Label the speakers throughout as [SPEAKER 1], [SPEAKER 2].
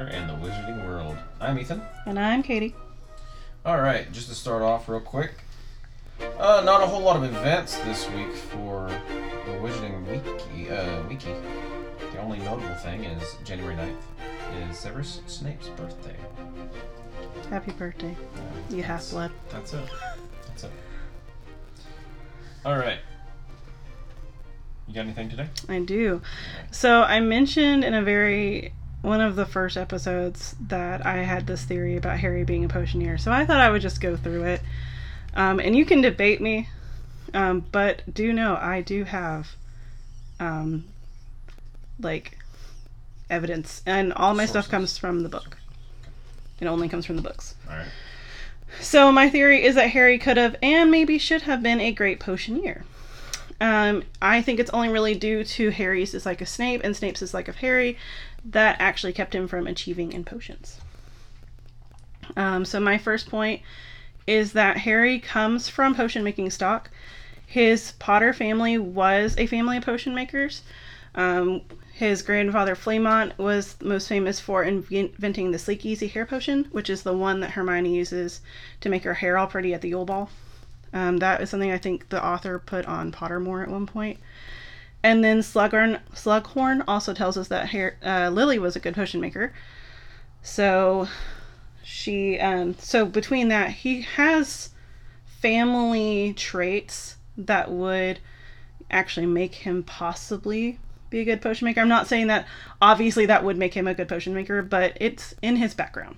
[SPEAKER 1] Potter and the Wizarding World. I'm Ethan.
[SPEAKER 2] And I'm Katie.
[SPEAKER 1] All right, just to start off real quick, uh, not a whole lot of events this week for the Wizarding Wiki. Uh, wiki. The only notable thing is January 9th is Severus Snape's birthday.
[SPEAKER 2] Happy birthday, you half blood.
[SPEAKER 1] That's it. That's it. All right. You got anything today?
[SPEAKER 2] I do. So I mentioned in a very one of the first episodes that I had this theory about Harry being a potioneer. So I thought I would just go through it. Um, and you can debate me, um, but do know I do have um, like evidence, and all my stuff comes from the book. It only comes from the books.
[SPEAKER 1] All right.
[SPEAKER 2] So my theory is that Harry could have and maybe should have been a great potioneer. Um, I think it's only really due to Harry's dislike of Snape and Snape's dislike of Harry that actually kept him from achieving in potions. Um, so my first point is that Harry comes from potion making stock. His Potter family was a family of potion makers. Um, his grandfather Fleamont was most famous for inventing the Sleekeazy hair potion, which is the one that Hermione uses to make her hair all pretty at the Yule Ball. Um, that is something I think the author put on Pottermore at one point. And then Slughorn, Slughorn also tells us that Har uh, Lily was a good potion maker. So she, um, so between that, he has family traits that would actually make him possibly be a good potion maker. I'm not saying that obviously that would make him a good potion maker, but it's in his background.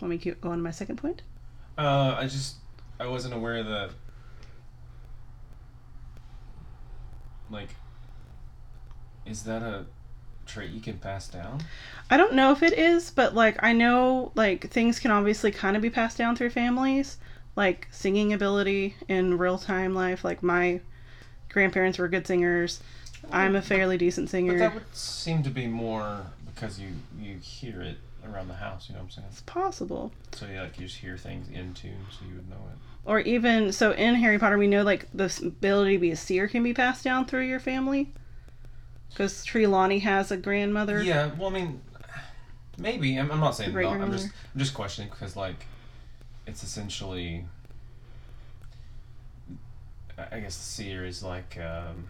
[SPEAKER 2] Let me keep going to my second point?
[SPEAKER 1] Uh, I just I wasn't aware that like is that a trait you can pass down?
[SPEAKER 2] I don't know if it is, but like I know like things can obviously kind of be passed down through families, like singing ability in real time life. Like my grandparents were good singers. I'm a fairly decent singer.
[SPEAKER 1] But that would seem to be more because you you hear it around the house. You know what I'm saying?
[SPEAKER 2] It's possible.
[SPEAKER 1] So you like you just hear things in tune, so you would know it.
[SPEAKER 2] Or even so in Harry Potter, we know like the ability to be a seer can be passed down through your family. Because Trelawney has a grandmother.
[SPEAKER 1] Yeah. Well, I mean, maybe. I'm, I'm not saying no. I'm just. I'm just questioning because like it's essentially. I- guess the seer is like. Um,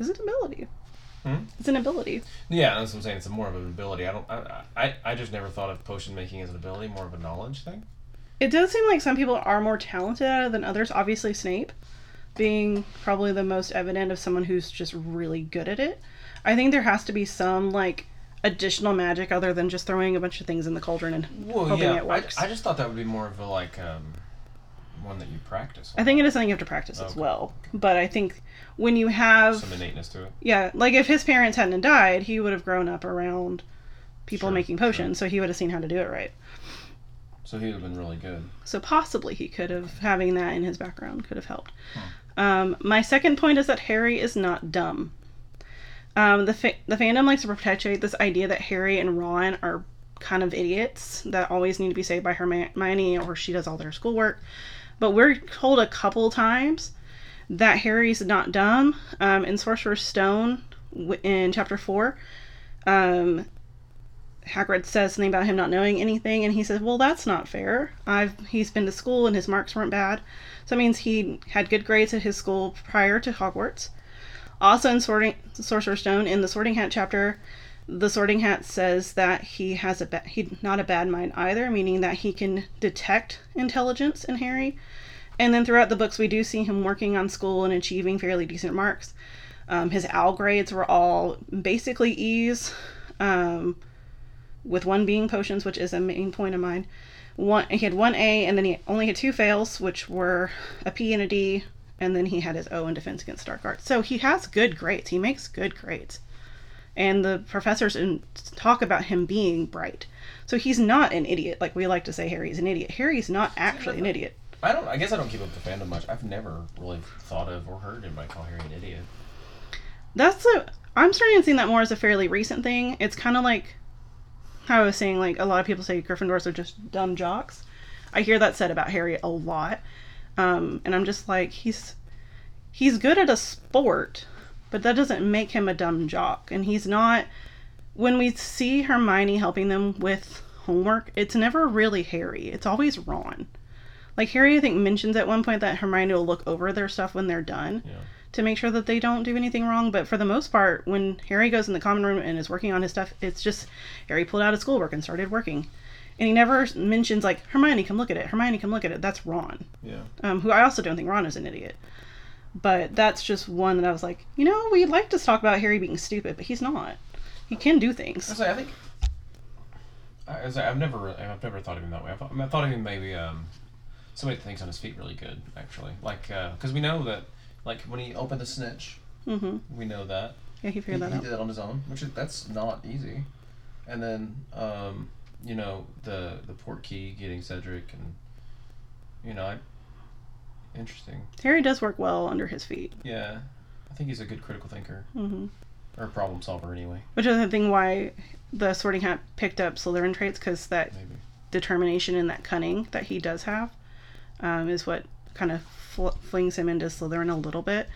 [SPEAKER 2] It's an ability.
[SPEAKER 1] Hmm?
[SPEAKER 2] It's an ability.
[SPEAKER 1] Yeah, that's what I'm saying. It's more of an ability. I don't. I, I I just never thought of potion making as an ability, more of a knowledge thing.
[SPEAKER 2] It does seem like some people are more talented at it than others. Obviously, Snape being probably the most evident of someone who's just really good at it. I think there has to be some like additional magic other than just throwing a bunch of things in the cauldron and
[SPEAKER 1] Well,
[SPEAKER 2] hoping
[SPEAKER 1] yeah.
[SPEAKER 2] it works.
[SPEAKER 1] I, I just thought that would be more of a like um, one that you practice.
[SPEAKER 2] I think it is something you have to practice as well. But I think when you have
[SPEAKER 1] some innateness to it.
[SPEAKER 2] yeah, like if his parents hadn't died, he would have grown up around people
[SPEAKER 1] Sure,
[SPEAKER 2] making potions, so he would have seen how to do it right.
[SPEAKER 1] So he would have been really good.
[SPEAKER 2] So possibly he could have having that in his background could have helped. Um, my second point is that Harry is not dumb. Um, the fa- the fandom likes to perpetuate this idea that Harry and Ron are kind of idiots that always need to be saved by Hermione or she does all their schoolwork. But we're told a couple times that Harry's not dumb. Um, in Sorcerer's Stone, in chapter four, um, Hagrid says something about him not knowing anything, and he says, "Well, that's not fair. I've he's been to school and his marks weren't bad, so that means he had good grades at his school prior to Hogwarts." Also, in Sorting Sorcerer's Stone, in the Sorting Hat chapter, the Sorting Hat says that he has a ba- not a bad mind either, meaning that he can detect intelligence in Harry. And then throughout the books, we do see him working on school and achieving fairly decent marks. Um, his OWL grades were all basically E's. Um, with one being potions, which is a main point of mine. One he had one A, and then he only had two fails, which were a P and a D, and then he had his O in defense against dark arts. So he has good grades. He makes good grades, and the professors in, talk about him being bright. So he's not an idiot like we like to say. Harry's an idiot. Harry's not actually an idiot.
[SPEAKER 1] I don't. I guess I don't keep up with the fandom much. I've never really thought of or heard anybody call Harry an idiot.
[SPEAKER 2] That's a. I'm starting to see that more as a fairly recent thing. It's kind of like how I was saying, like a lot of people say Gryffindors are just dumb jocks. I hear that said about Harry a lot, um, and I'm just like he's he's good at a sport, but that doesn't make him a dumb jock. And he's not. When we see Hermione helping them with homework, it's never really Harry. It's always Ron. Like Harry, I think mentions at one point that Hermione will look over their stuff when they're done
[SPEAKER 1] Yeah.
[SPEAKER 2] To make sure that they don't do anything wrong. But for the most part, when Harry goes in the common room and is working on his stuff, it's just Harry pulled out his schoolwork and started working. And he never mentions like Hermione, come look at it. Hermione, come look at it. That's Ron
[SPEAKER 1] Yeah.
[SPEAKER 2] um, who I also don't think Ron is an idiot. But that's just one that I was like, you know, we'd like to talk about Harry being stupid, but he's not. He can do things.
[SPEAKER 1] was like, I think. I like, I've never, I've never thought of him that way. I thought, I, I thought of him maybe um, somebody that thinks on his feet really good, actually. Like, because we know that, like when he opened the snitch,
[SPEAKER 2] hmm
[SPEAKER 1] we know that
[SPEAKER 2] Yeah, he
[SPEAKER 1] he,
[SPEAKER 2] figured that
[SPEAKER 1] he
[SPEAKER 2] out.
[SPEAKER 1] did that on his own, which is that's not easy. And then, um, you know, the the port key getting Cedric, and you know, I, interesting.
[SPEAKER 2] Harry does work well under his feet.
[SPEAKER 1] Yeah, I think he's a good critical thinker
[SPEAKER 2] hmm
[SPEAKER 1] or problem solver anyway.
[SPEAKER 2] Which is the thing why the Sorting Hat picked up Slytherin traits, because that
[SPEAKER 1] Maybe.
[SPEAKER 2] determination and that cunning that he does have um, is what kind of fl- flings him into Slytherin a little bit.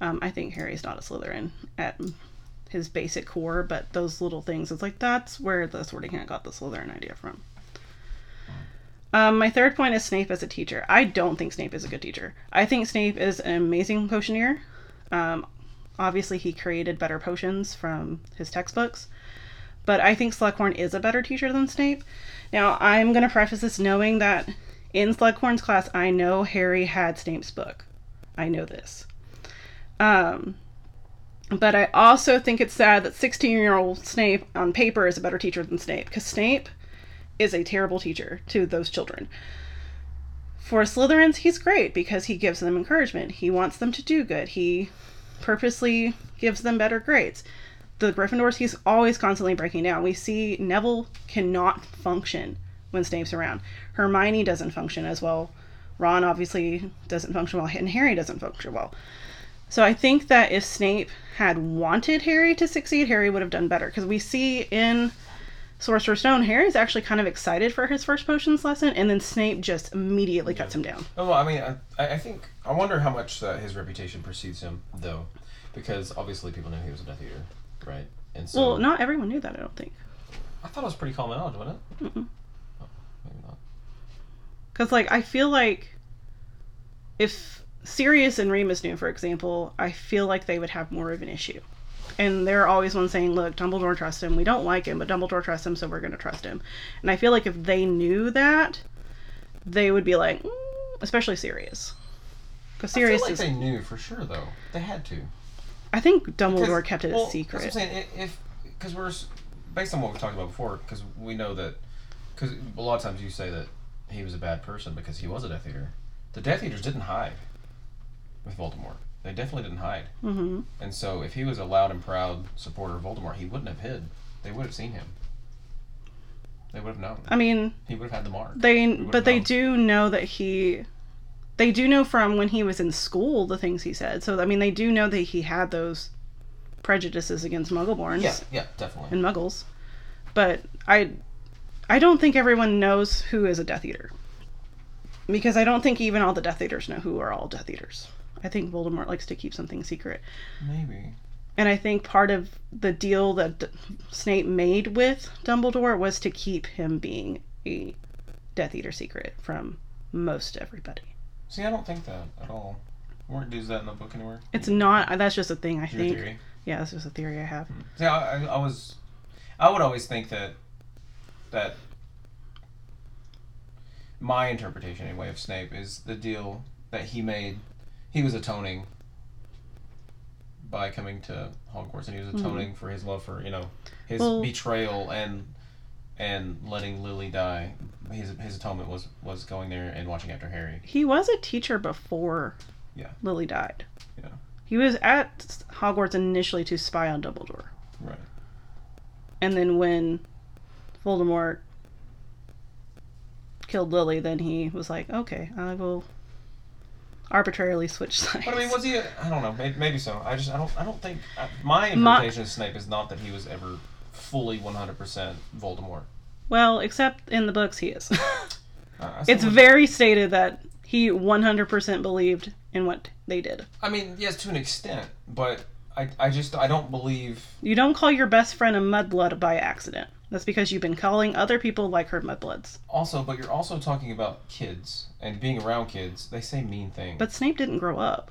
[SPEAKER 2] Um, I think Harry's not a Slytherin at his basic core, but those little things, it's like that's where the Sorting Hat got the Slytherin idea from. Um, my third point is Snape as a teacher. I don't think Snape is a good teacher. I think Snape is an amazing potioneer. Um, obviously, he created better potions from his textbooks, but I think Slughorn is a better teacher than Snape. Now, I'm going to preface this knowing that in Slughorn's class, I know Harry had Snape's book. I know this. Um, but I also think it's sad that 16 year old Snape on paper is a better teacher than Snape because Snape is a terrible teacher to those children. For Slytherins, he's great because he gives them encouragement. He wants them to do good. He purposely gives them better grades. The Gryffindors, he's always constantly breaking down. We see Neville cannot function when Snape's around. Hermione doesn't function as well. Ron obviously doesn't function well, and Harry doesn't function well. So I think that if Snape had wanted Harry to succeed, Harry would have done better. Because we see in Sorcerer's Stone, Harry's actually kind of excited for his first potions lesson, and then Snape just immediately cuts him down.
[SPEAKER 1] Oh, well, I mean, I, I think I wonder how much uh, his reputation precedes him, though, because obviously people knew he was a Death Eater, right? And so
[SPEAKER 2] Well, not everyone knew that, I don't think.
[SPEAKER 1] I thought it was pretty common knowledge, wasn't it?
[SPEAKER 2] Mm-mm.
[SPEAKER 1] Maybe not.
[SPEAKER 2] Because, like, I feel like if Sirius and Remus knew, for example, I feel like they would have more of an issue. And they're always one saying, look, Dumbledore trusts him. We don't like him, but Dumbledore trusts him, so we're going to trust him. And I feel like if they knew that, they would be like, mm, especially Sirius. Because
[SPEAKER 1] I feel
[SPEAKER 2] Sirius
[SPEAKER 1] like
[SPEAKER 2] is.
[SPEAKER 1] they knew for sure, though. They had to.
[SPEAKER 2] I think Dumbledore
[SPEAKER 1] Because-
[SPEAKER 2] kept it
[SPEAKER 1] well,
[SPEAKER 2] a secret.
[SPEAKER 1] That's what I'm saying. If because we're based on what we've talked about before, because we know that because a lot of times you say that he was a bad person because he was a Death Eater. The Death Eaters didn't hide with Voldemort. They definitely didn't hide.
[SPEAKER 2] hmm
[SPEAKER 1] And so, if he was a loud and proud supporter of Voldemort, he wouldn't have hid. They would have seen him. They would have known.
[SPEAKER 2] I mean,
[SPEAKER 1] He would have had the mark.
[SPEAKER 2] They, but they
[SPEAKER 1] known.
[SPEAKER 2] do know that he, they do know from when he was in school the things he said. So I mean, they do know that he had those prejudices against Muggleborns
[SPEAKER 1] Yeah, yeah, definitely.
[SPEAKER 2] and Muggles. But I, I don't think everyone knows who is a Death Eater, because I don't think even all the Death Eaters know who are all Death Eaters. I think Voldemort likes to keep something secret.
[SPEAKER 1] Maybe.
[SPEAKER 2] And I think part of the deal that D- Snape made with Dumbledore was to keep him being a Death Eater secret from most everybody.
[SPEAKER 1] See, I don't think that at all. Where does that in the book anywhere?
[SPEAKER 2] It's not. That's just a thing I
[SPEAKER 1] Your
[SPEAKER 2] think.
[SPEAKER 1] theory.
[SPEAKER 2] Yeah, that's just a theory I have. Hmm.
[SPEAKER 1] See, I, I, I was, I would always think that, that my interpretation anyway of Snape is the deal that he made. He was atoning by coming to Hogwarts, and he was hmm. atoning for his love for you know his
[SPEAKER 2] Well-
[SPEAKER 1] betrayal and and letting Lily die. His his atonement was was going there and watching after Harry.
[SPEAKER 2] He was a teacher before
[SPEAKER 1] Yeah.
[SPEAKER 2] Lily died.
[SPEAKER 1] Yeah.
[SPEAKER 2] He was at Hogwarts initially to spy on Dumbledore.
[SPEAKER 1] Right.
[SPEAKER 2] And then when Voldemort killed Lily, then he was like, okay, I will arbitrarily switch sides.
[SPEAKER 1] But I mean, was he? A, I don't know. Maybe, maybe so. I just I don't I don't think I, my interpretation of Snape is not that he was ever fully one hundred percent Voldemort.
[SPEAKER 2] well, except in the books, he is.
[SPEAKER 1] Uh,
[SPEAKER 2] it's very stated that he 100% believed in what they did.
[SPEAKER 1] I mean, yes, to an extent, but I, I just I don't believe
[SPEAKER 2] You don't call your best friend a mudblood by accident. That's because you've been calling other people like her mudbloods.
[SPEAKER 1] also, but you're also talking about kids and being around kids. They say mean things.
[SPEAKER 2] But Snape didn't grow up.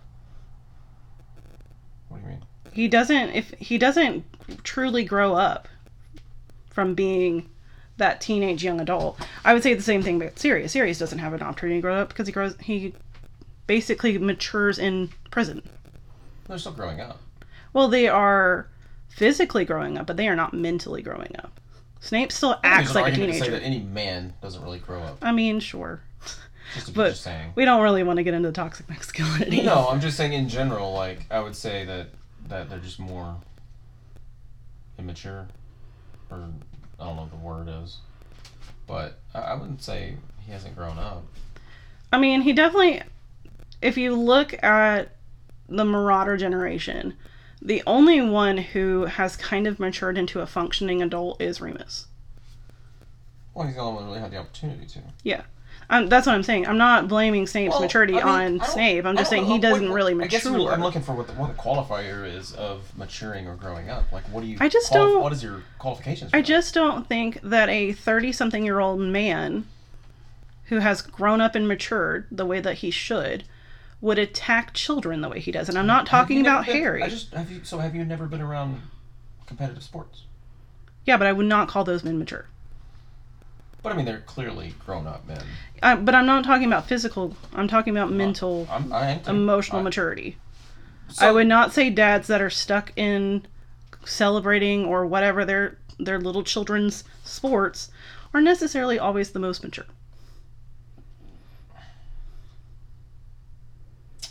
[SPEAKER 1] what do you mean?
[SPEAKER 2] He doesn't if he doesn't truly grow up from being that teenage young adult. I would say the same thing about Sirius. Sirius doesn't have an opportunity to grow up because he grows he basically matures in prison.
[SPEAKER 1] They're still growing up.
[SPEAKER 2] Well, they are physically growing up, but they are not mentally growing up. Snape still acts like a
[SPEAKER 1] argument to say
[SPEAKER 2] teenager.
[SPEAKER 1] that any man doesn't really grow up.
[SPEAKER 2] I mean, sure.
[SPEAKER 1] Just,
[SPEAKER 2] But
[SPEAKER 1] just saying.
[SPEAKER 2] we don't really want to get into the toxic masculinity.
[SPEAKER 1] No, I'm just saying in general. Like I would say that that they're just more immature, or I don't know what the word is, but I wouldn't say he hasn't grown up.
[SPEAKER 2] I mean, he definitely. If you look at the Marauder generation, the only one who has kind of matured into a functioning adult is Remus.
[SPEAKER 1] Well, he's the only one who really had the opportunity to.
[SPEAKER 2] Yeah. Um, that's what I'm saying. I'm not blaming Snape's
[SPEAKER 1] Well,
[SPEAKER 2] maturity
[SPEAKER 1] I mean,
[SPEAKER 2] on Snape. I'm just saying he doesn't
[SPEAKER 1] What-
[SPEAKER 2] really
[SPEAKER 1] I guess
[SPEAKER 2] mature.
[SPEAKER 1] you- I'm looking for what the, what the qualifier is of maturing or growing up. Like, what do you?
[SPEAKER 2] I just
[SPEAKER 1] qual-
[SPEAKER 2] don't-
[SPEAKER 1] What is your qualifications? For
[SPEAKER 2] I
[SPEAKER 1] that?
[SPEAKER 2] just don't think that a 30 something year old man who has grown up and matured the way that he should would attack children the way he does. And I'm not talking about
[SPEAKER 1] been-
[SPEAKER 2] Harry.
[SPEAKER 1] I just have you. So have you never been around competitive sports?
[SPEAKER 2] Yeah, but I would not call those men mature.
[SPEAKER 1] But I mean, they're clearly grown up men.
[SPEAKER 2] I, but I'm not talking about physical. I'm talking about uh, mental,
[SPEAKER 1] I'm, I am
[SPEAKER 2] emotional
[SPEAKER 1] I-
[SPEAKER 2] maturity.
[SPEAKER 1] so-
[SPEAKER 2] I would not say dads that are stuck in celebrating or whatever their their little children's sports are necessarily always the most mature.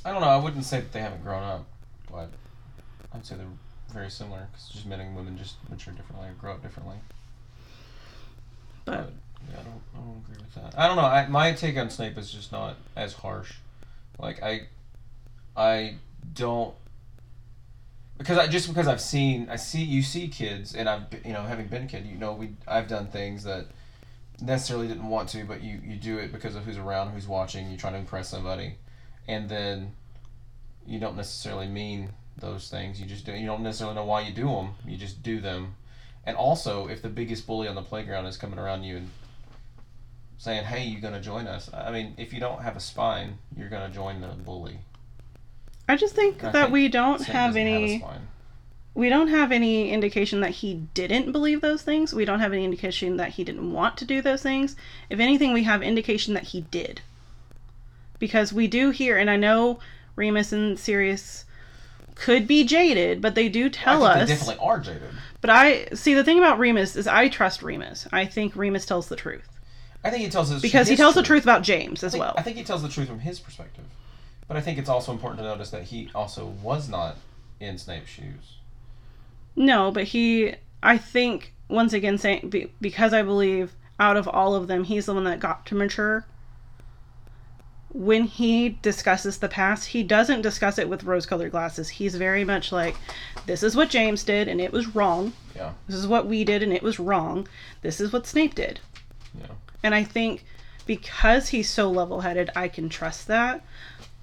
[SPEAKER 1] I don't know. I wouldn't say that they haven't grown up, but I'd say they're very similar because just men and women just mature differently or grow up differently.
[SPEAKER 2] But
[SPEAKER 1] yeah, I don't, I don't agree with that. I don't know. I, my take on Snape is just not as harsh. Like I, I don't because I just because I've seen I see you see kids and I've you know having been a kid you know we I've done things that necessarily didn't want to but you you do it because of who's around who's watching you trying to impress somebody and then you don't necessarily mean those things you just do you don't necessarily know why you do them you just do them and also if the biggest bully on the playground is coming around you and saying hey you gonna join us I mean if you don't have a spine you're gonna join the bully
[SPEAKER 2] I just think
[SPEAKER 1] I
[SPEAKER 2] that
[SPEAKER 1] think
[SPEAKER 2] we don't
[SPEAKER 1] Snape
[SPEAKER 2] have any.
[SPEAKER 1] spine.
[SPEAKER 2] we don't have any indication that he didn't believe those things. We don't have any indication that he didn't want to do those things. If anything, we have indication that he did. Because we do hear, and I know Remus and Sirius could be jaded, but they do tell
[SPEAKER 1] I think
[SPEAKER 2] us.
[SPEAKER 1] they definitely are jaded
[SPEAKER 2] But I see the thing about Remus is I trust Remus. I think Remus tells the truth
[SPEAKER 1] I think he tells us
[SPEAKER 2] because he tells the truth about James
[SPEAKER 1] I
[SPEAKER 2] as
[SPEAKER 1] think,
[SPEAKER 2] well.
[SPEAKER 1] I think he tells the truth from his perspective, but I think it's also important to notice that he also was not in Snape's shoes.
[SPEAKER 2] No, but he, I think, once again, saying be, because I believe out of all of them, he's the one that got to mature. When he discusses the past, he doesn't discuss it with rose colored glasses. He's very much like, this is what James did and it was wrong.
[SPEAKER 1] Yeah,
[SPEAKER 2] This is what we did and it was wrong. This is what Snape did.
[SPEAKER 1] yeah.
[SPEAKER 2] And I think because he's so level headed, I can trust that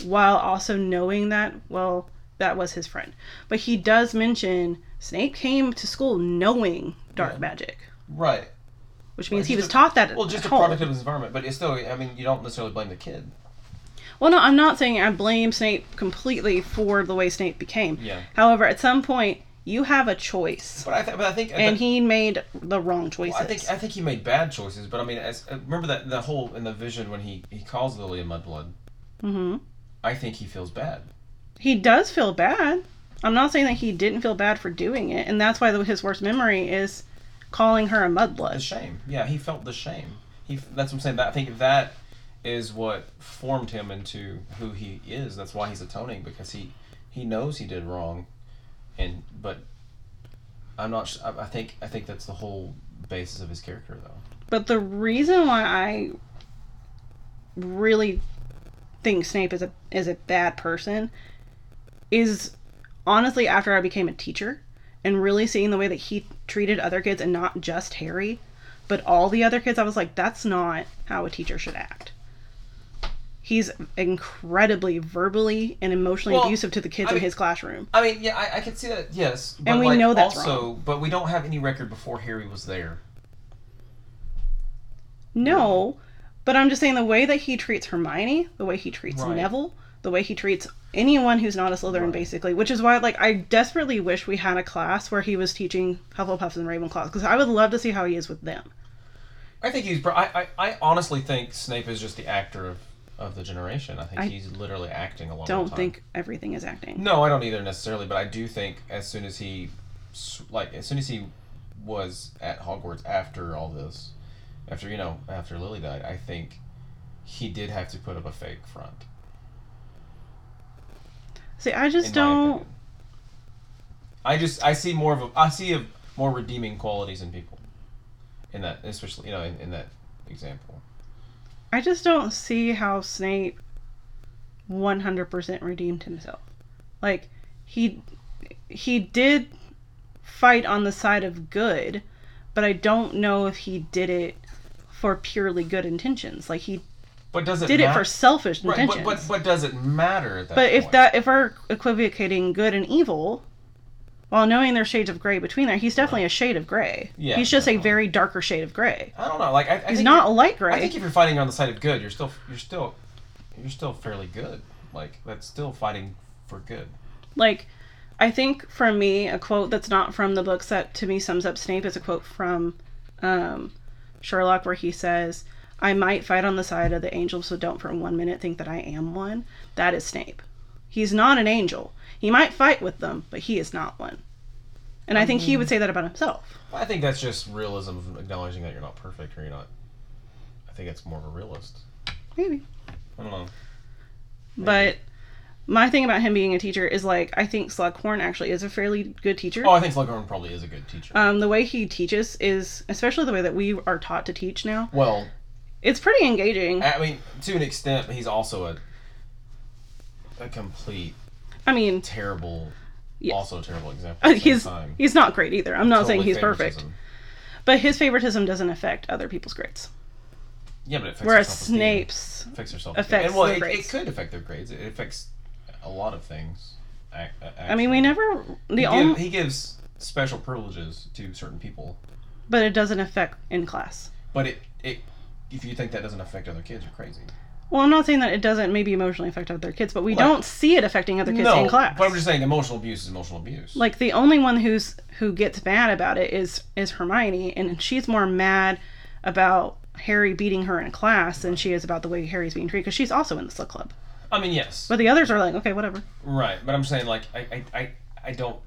[SPEAKER 2] while also knowing that, well, that was his friend. But he does mention Snape came to school knowing dark
[SPEAKER 1] Yeah.
[SPEAKER 2] magic,
[SPEAKER 1] Right.
[SPEAKER 2] which means
[SPEAKER 1] Well,
[SPEAKER 2] he was
[SPEAKER 1] a-
[SPEAKER 2] taught that
[SPEAKER 1] Well, just a
[SPEAKER 2] home.
[SPEAKER 1] product of his environment, but it's still. I mean, you don't necessarily blame the kid.
[SPEAKER 2] Well, no, I'm not saying I blame Snape completely for the way Snape became.
[SPEAKER 1] Yeah.
[SPEAKER 2] However, at some point, you have a choice.
[SPEAKER 1] But I, th- but I think.
[SPEAKER 2] And he made the wrong choices.
[SPEAKER 1] Well, I think I think he made bad choices, but I mean, as, uh, remember that the whole in the vision when he he calls Lily a mudblood.
[SPEAKER 2] hmm
[SPEAKER 1] I think he feels bad.
[SPEAKER 2] He does feel bad. I'm not saying that he didn't feel bad for doing it, and that's why the, his worst memory is calling her a
[SPEAKER 1] The
[SPEAKER 2] mudblood.
[SPEAKER 1] shame. Yeah, he felt the shame. He. That's what I'm saying. That I think that is what formed him into who he is. That's why he's atoning because he he knows he did wrong, and but I'm not. I think I think that's the whole basis of his character, though.
[SPEAKER 2] But the reason why I really think Snape is a is a bad person is honestly after I became a teacher and really seeing the way that he treated other kids and not just Harry, but all the other kids, I was like, that's not how a teacher should act. He's incredibly verbally and emotionally
[SPEAKER 1] Well,
[SPEAKER 2] abusive to the kids
[SPEAKER 1] I
[SPEAKER 2] in
[SPEAKER 1] mean-
[SPEAKER 2] his classroom.
[SPEAKER 1] I mean, yeah, I, I can see that. Yes, but
[SPEAKER 2] And we
[SPEAKER 1] like,
[SPEAKER 2] know that's
[SPEAKER 1] also, but we don't have any record before Harry was there.
[SPEAKER 2] No, but I'm just saying the way that he treats Hermione, the way he treats
[SPEAKER 1] Right.
[SPEAKER 2] Neville, the way he treats anyone who's not a Slytherin,
[SPEAKER 1] Right.
[SPEAKER 2] basically. Which is why, like, I desperately wish we had a class where he was teaching Hufflepuffs and Ravenclaws because I would love to see how he is with them.
[SPEAKER 1] I think he's. I, I, I honestly think Snape is just the actor of, of the generation. I think
[SPEAKER 2] I
[SPEAKER 1] he's literally acting a lot of
[SPEAKER 2] Don't think everything is acting.
[SPEAKER 1] No, I don't either necessarily, but I do think as soon as he, like, as soon as he was at Hogwarts after all this, after you know, after Lily died, I think he did have to put up a fake front.
[SPEAKER 2] See, I just don't.
[SPEAKER 1] I just I see more of a I see a more redeeming qualities in people, in that especially you know in, in that example.
[SPEAKER 2] I just don't see how Snape 100% redeemed himself. Like he he did fight on the side of good, but I don't know if he did it for purely good intentions. Like he
[SPEAKER 1] But does it
[SPEAKER 2] did it for selfish
[SPEAKER 1] right?
[SPEAKER 2] intentions.
[SPEAKER 1] But, but but does it matter
[SPEAKER 2] But if that if we're equivocating good and evil, while knowing there's shades of gray between there, he's definitely a shade of gray.
[SPEAKER 1] Yeah,
[SPEAKER 2] he's just a very darker shade of gray.
[SPEAKER 1] I don't know. Like I, I
[SPEAKER 2] He's not a light gray.
[SPEAKER 1] I think if you're fighting on the side of good, you're still you're still you're still fairly good. Like that's still fighting for good.
[SPEAKER 2] like I think for me, a quote that's not from the books that to me sums up Snape is a quote from um, Sherlock where he says, "I might fight on the side of the angels, so don't for one minute think that I am one." That is Snape. He's not an angel. He might fight with them, but he is not one. And I think he would say that about himself.
[SPEAKER 1] I think that's just realism, of acknowledging that you're not perfect or you're not. I think it's more of a realist.
[SPEAKER 2] Maybe.
[SPEAKER 1] I don't know.
[SPEAKER 2] But my thing about him being a teacher is like I think Slughorn actually is a fairly good teacher.
[SPEAKER 1] Oh, I think Slughorn probably is a good teacher.
[SPEAKER 2] Um, the way he teaches is, especially the way that we are taught to teach now,
[SPEAKER 1] well,
[SPEAKER 2] it's pretty engaging.
[SPEAKER 1] I mean, to an extent, he's also a a complete
[SPEAKER 2] I mean,
[SPEAKER 1] terrible,
[SPEAKER 2] Yes.
[SPEAKER 1] also terrible example.
[SPEAKER 2] uh, he's
[SPEAKER 1] time.
[SPEAKER 2] he's not great either. I'm not saying
[SPEAKER 1] Totally
[SPEAKER 2] he's perfect, but his favoritism doesn't affect other people's grades.
[SPEAKER 1] Yeah, but it affects
[SPEAKER 2] Whereas. Snape's
[SPEAKER 1] affects their self
[SPEAKER 2] affects
[SPEAKER 1] and well, it, it could affect their grades. It affects a lot of things. ac-
[SPEAKER 2] I mean, we never the
[SPEAKER 1] He, give-
[SPEAKER 2] only,
[SPEAKER 1] he gives special privileges to certain people,
[SPEAKER 2] but it doesn't affect in class.
[SPEAKER 1] but it it if you think that doesn't affect other kids, you're crazy.
[SPEAKER 2] Well, I'm not saying that it doesn't maybe emotionally affect other kids, but we don't see it affecting other kids
[SPEAKER 1] no,
[SPEAKER 2] in class.
[SPEAKER 1] but I'm just saying emotional abuse is emotional abuse.
[SPEAKER 2] like the only one who's who gets mad about it is is Hermione, and she's more mad about Harry beating her in class than she is about the way Harry's being treated because she's also in the Slug Club.
[SPEAKER 1] I mean, yes,
[SPEAKER 2] But the others are like, okay, whatever.
[SPEAKER 1] right. But I'm saying like I I, I, I don't.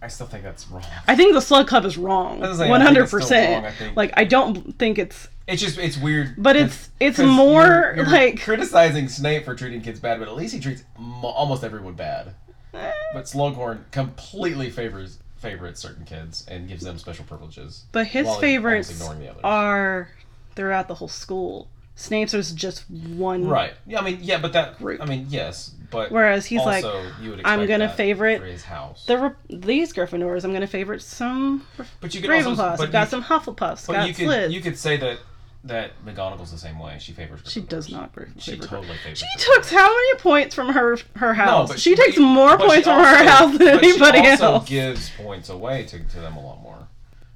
[SPEAKER 1] I still think that's wrong.
[SPEAKER 2] I think the Slug Club is wrong,
[SPEAKER 1] I was saying, I
[SPEAKER 2] one hundred percent.
[SPEAKER 1] wrong, I think.
[SPEAKER 2] Like I don't think it's
[SPEAKER 1] It's just it's weird.
[SPEAKER 2] But it's it's more,
[SPEAKER 1] you're- you're
[SPEAKER 2] like-
[SPEAKER 1] criticizing Snape for treating kids bad, but at least he treats mo- almost everyone bad.
[SPEAKER 2] eh,
[SPEAKER 1] But Slughorn completely favors favorites certain kids and gives them special privileges.
[SPEAKER 2] But his favorites
[SPEAKER 1] the
[SPEAKER 2] are throughout the whole school. Snape's is just one.
[SPEAKER 1] right. Yeah, I mean, yeah, but that
[SPEAKER 2] Group.
[SPEAKER 1] I mean, yes, but
[SPEAKER 2] Whereas he's like,
[SPEAKER 1] you would
[SPEAKER 2] I'm gonna favorite
[SPEAKER 1] his house.
[SPEAKER 2] the these Gryffindors. I'm gonna favorite some
[SPEAKER 1] but you could also,
[SPEAKER 2] Ravenclaws. I've got
[SPEAKER 1] you,
[SPEAKER 2] some Hufflepuffs.
[SPEAKER 1] but
[SPEAKER 2] got
[SPEAKER 1] you could you could say that that McGonagall's the same way. She favors.
[SPEAKER 2] She does not favor.
[SPEAKER 1] She
[SPEAKER 2] favor-
[SPEAKER 1] totally favors.
[SPEAKER 2] She took how many points from her her house?
[SPEAKER 1] but
[SPEAKER 2] she takes
[SPEAKER 1] but-
[SPEAKER 2] more
[SPEAKER 1] she
[SPEAKER 2] points from her house than
[SPEAKER 1] she
[SPEAKER 2] anybody
[SPEAKER 1] also
[SPEAKER 2] else.
[SPEAKER 1] gives points away to, to them a lot more.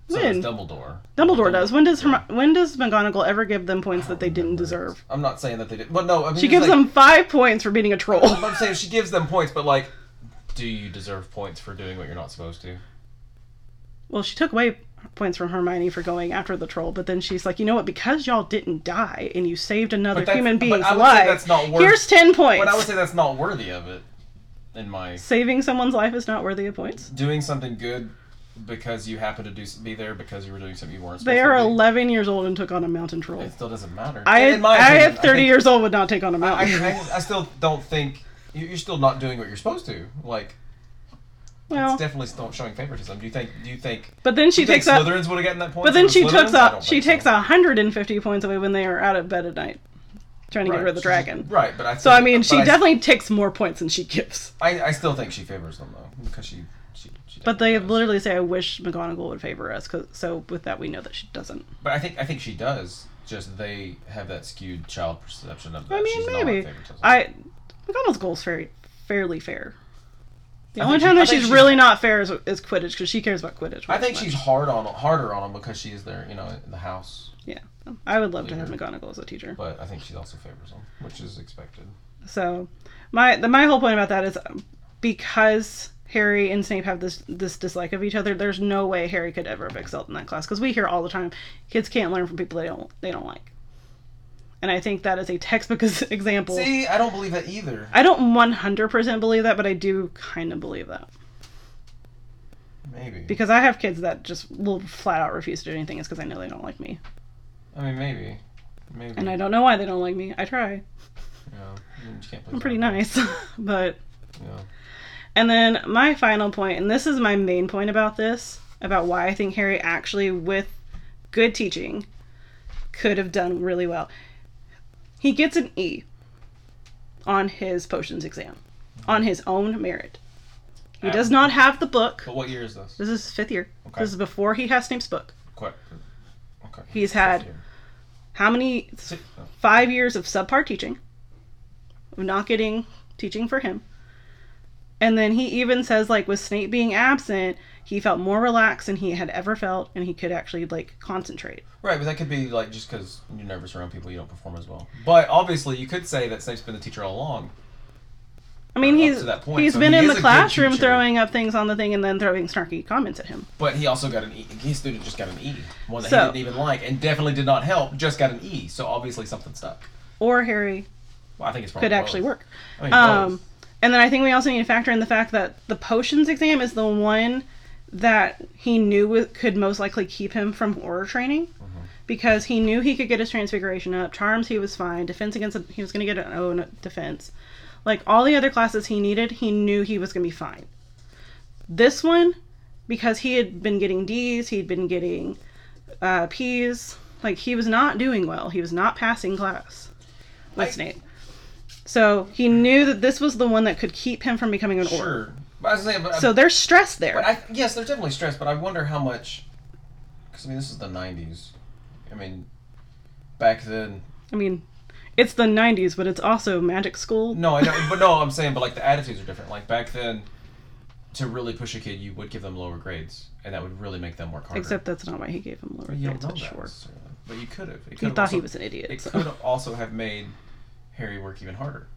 [SPEAKER 1] So
[SPEAKER 2] When?
[SPEAKER 1] does Dumbledore.
[SPEAKER 2] Dumbledore does. When does. Herm- when does McGonagall ever give them points that they didn't deserve?
[SPEAKER 1] I'm not saying that they did. But no, I mean,
[SPEAKER 2] She
[SPEAKER 1] it's
[SPEAKER 2] gives
[SPEAKER 1] like-
[SPEAKER 2] them five points for beating a troll.
[SPEAKER 1] I'm saying she gives them points, but like, do you deserve points for doing what you're not supposed to?
[SPEAKER 2] Well, she took away points from Hermione for going after the troll, but then she's like, you know what? Because y'all didn't die and you saved another
[SPEAKER 1] But that's-
[SPEAKER 2] human
[SPEAKER 1] but
[SPEAKER 2] being's
[SPEAKER 1] I would say
[SPEAKER 2] life,
[SPEAKER 1] that's not worth-
[SPEAKER 2] here's ten points.
[SPEAKER 1] But I would say that's not worthy of it. In my
[SPEAKER 2] Saving someone's life is not worthy of points.
[SPEAKER 1] doing something good because you happen to do be there because you were doing something you weren't.
[SPEAKER 2] They
[SPEAKER 1] supposed
[SPEAKER 2] are
[SPEAKER 1] to do,
[SPEAKER 2] 11 years old and took on a mountain troll.
[SPEAKER 1] It still doesn't matter.
[SPEAKER 2] I,
[SPEAKER 1] In my
[SPEAKER 2] I
[SPEAKER 1] opinion,
[SPEAKER 2] at 30
[SPEAKER 1] think-
[SPEAKER 2] years old would not take on a mountain.
[SPEAKER 1] I, I still don't think you- you're still not doing what you're supposed to. Like,
[SPEAKER 2] well,
[SPEAKER 1] it's definitely still showing favoritism. Do you think? Do you think?
[SPEAKER 2] but then she
[SPEAKER 1] think
[SPEAKER 2] takes out.
[SPEAKER 1] Slytherins would have gotten that point?
[SPEAKER 2] But then she takes
[SPEAKER 1] I
[SPEAKER 2] She
[SPEAKER 1] think so.
[SPEAKER 2] 150 points away when they are out of bed at night, trying to
[SPEAKER 1] Right.
[SPEAKER 2] get rid of the dragon.
[SPEAKER 1] Right, but I.
[SPEAKER 2] So I mean, she
[SPEAKER 1] I-
[SPEAKER 2] definitely takes more points than she gives.
[SPEAKER 1] I, I still think she favors them though because she.
[SPEAKER 2] But they literally say, "I wish McGonagall would favor us." 'cause- so with that, we know that she doesn't.
[SPEAKER 1] But I think I think she does. just they have that skewed child perception of that.
[SPEAKER 2] I mean,
[SPEAKER 1] she's
[SPEAKER 2] maybe. I McGonagall is very fairly fair. The
[SPEAKER 1] I
[SPEAKER 2] only
[SPEAKER 1] think she-
[SPEAKER 2] time that she's
[SPEAKER 1] she's-
[SPEAKER 2] really not fair is, is Quidditch because she cares about Quidditch.
[SPEAKER 1] I think she's hard on harder on them because she is their, you know, in the house.
[SPEAKER 2] yeah. I would love to have
[SPEAKER 1] Leader.
[SPEAKER 2] McGonagall as a teacher.
[SPEAKER 1] But I think she also favors them, which is expected.
[SPEAKER 2] So my the, my whole point about that is um, because Harry and Snape have this this dislike of each other. There's no way Harry could ever have excelled in that class because we hear all the time kids can't learn from people they don't they don't like. And I think that is a textbook example.
[SPEAKER 1] See, I don't believe that either.
[SPEAKER 2] I don't 100% believe that, but I do kind of believe that.
[SPEAKER 1] Maybe.
[SPEAKER 2] Because I have kids that just will flat out refuse to do anything. It's because I know they don't like me.
[SPEAKER 1] I mean, maybe. Maybe.
[SPEAKER 2] And I don't know why they don't like me. I try.
[SPEAKER 1] Yeah. I mean, you can't please
[SPEAKER 2] I'm pretty nice. but.
[SPEAKER 1] Yeah.
[SPEAKER 2] And then my final point, and this is my main point about this, about why I think Harry actually, with good teaching, could have done really well. He gets an E on his potions exam, on his own merit. He does not have the book.
[SPEAKER 1] But what year is this?
[SPEAKER 2] This is fifth year.
[SPEAKER 1] Okay.
[SPEAKER 2] This is before he has Snape's book.
[SPEAKER 1] Quite. Okay.
[SPEAKER 2] He's had- How many?
[SPEAKER 1] Oh.
[SPEAKER 2] Five years of subpar teaching, of not getting teaching for him. And then he even says, like, with Snape being absent, he felt more relaxed than he had ever felt, and he could actually, like, concentrate.
[SPEAKER 1] Right, but that could be like just because you're nervous around people, you don't perform as well. But obviously, you could say that Snape's been the teacher all along.
[SPEAKER 2] I mean, he's
[SPEAKER 1] to that point,
[SPEAKER 2] he's
[SPEAKER 1] so
[SPEAKER 2] been
[SPEAKER 1] he
[SPEAKER 2] in the classroom throwing up things on the thing and then throwing snarky comments at him.
[SPEAKER 1] But he also got an E. His student just got an E, one that
[SPEAKER 2] So-
[SPEAKER 1] he didn't even like, and definitely did not help. Just got an E, so obviously something stuck.
[SPEAKER 2] Or Harry
[SPEAKER 1] Well, I think it's probably
[SPEAKER 2] could actually work.
[SPEAKER 1] I mean,
[SPEAKER 2] Um,
[SPEAKER 1] both.
[SPEAKER 2] And then I think we also need to factor in the fact that the potions exam is the one that he knew could most likely keep him from Auror training
[SPEAKER 1] Mm-hmm.
[SPEAKER 2] because he knew he could get his transfiguration up. Charms, he was fine. Defense against, he was going to get an O in defense. Like all the other classes he needed, he knew he was going to be fine. This one, because he had been getting D's, he'd been getting uh, P's. Like he was not doing well. He was not passing class with
[SPEAKER 1] I-
[SPEAKER 2] Snape. So he knew that this was the one that could keep him from becoming an Auror.
[SPEAKER 1] Sure. But I was saying, but,
[SPEAKER 2] So there's stress there.
[SPEAKER 1] but I, yes, there's definitely stress, but I wonder how much. Because I mean, this is the '90s. I mean, back then.
[SPEAKER 2] I mean, it's the 90s, but it's also magic school.
[SPEAKER 1] No, I know, but no, I'm saying, but like the attitudes are different. Like back then, to really push a kid, you would give them lower grades, and that would really make them work harder.
[SPEAKER 2] Except that's not why he gave him lower
[SPEAKER 1] But you don't
[SPEAKER 2] grades,
[SPEAKER 1] know
[SPEAKER 2] but
[SPEAKER 1] that
[SPEAKER 2] sure.
[SPEAKER 1] necessarily. But you could have.
[SPEAKER 2] He thought he was an idiot.
[SPEAKER 1] It
[SPEAKER 2] so.
[SPEAKER 1] could also have made Harry work even harder.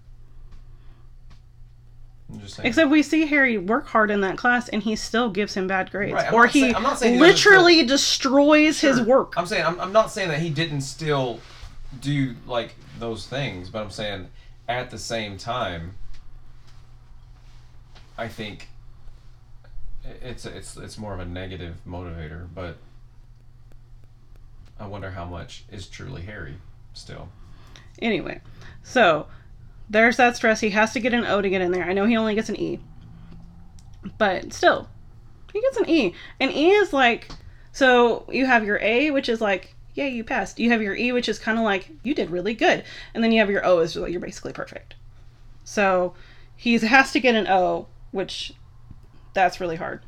[SPEAKER 1] I'm just saying.
[SPEAKER 2] Except we see Harry work hard in that class, and he still gives him bad grades,
[SPEAKER 1] Right,
[SPEAKER 2] or he
[SPEAKER 1] saying- I'm not saying he doesn't
[SPEAKER 2] literally destroys his work.
[SPEAKER 1] I'm saying I'm, I'm not saying that he didn't still do like those things, but I'm saying at the same time, I think it's it's it's more of a negative motivator. But I wonder how much is truly Harry still.
[SPEAKER 2] Anyway, so there's that stress. He has to get an O to get in there. I know he only gets an E, but still, he gets an E. An E is like so you have your A, which is like yeah you passed. You have your E, which is kind of like you did really good, and then you have your O, is like you're basically perfect. So he has to get an O, which that's really hard.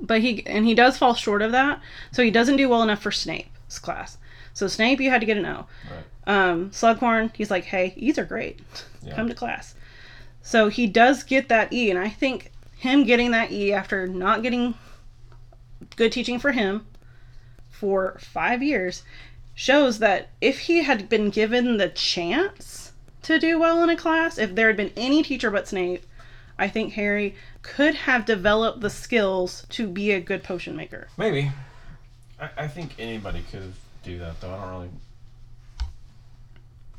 [SPEAKER 2] But he and he does fall short of that, so he doesn't do well enough for Snape's class. So Snape, you had to get an O.
[SPEAKER 1] Right.
[SPEAKER 2] Um, Slughorn, he's like, hey, E's are great.
[SPEAKER 1] Yeah.
[SPEAKER 2] Come to class. So he does get that E, and I think him getting that E after not getting good teaching for him for five years shows that if he had been given the chance to do well in a class, if there had been any teacher but Snape, I think Harry could have developed the skills to be a good potion maker.
[SPEAKER 1] Maybe. I, I think anybody could do that though. I don't really.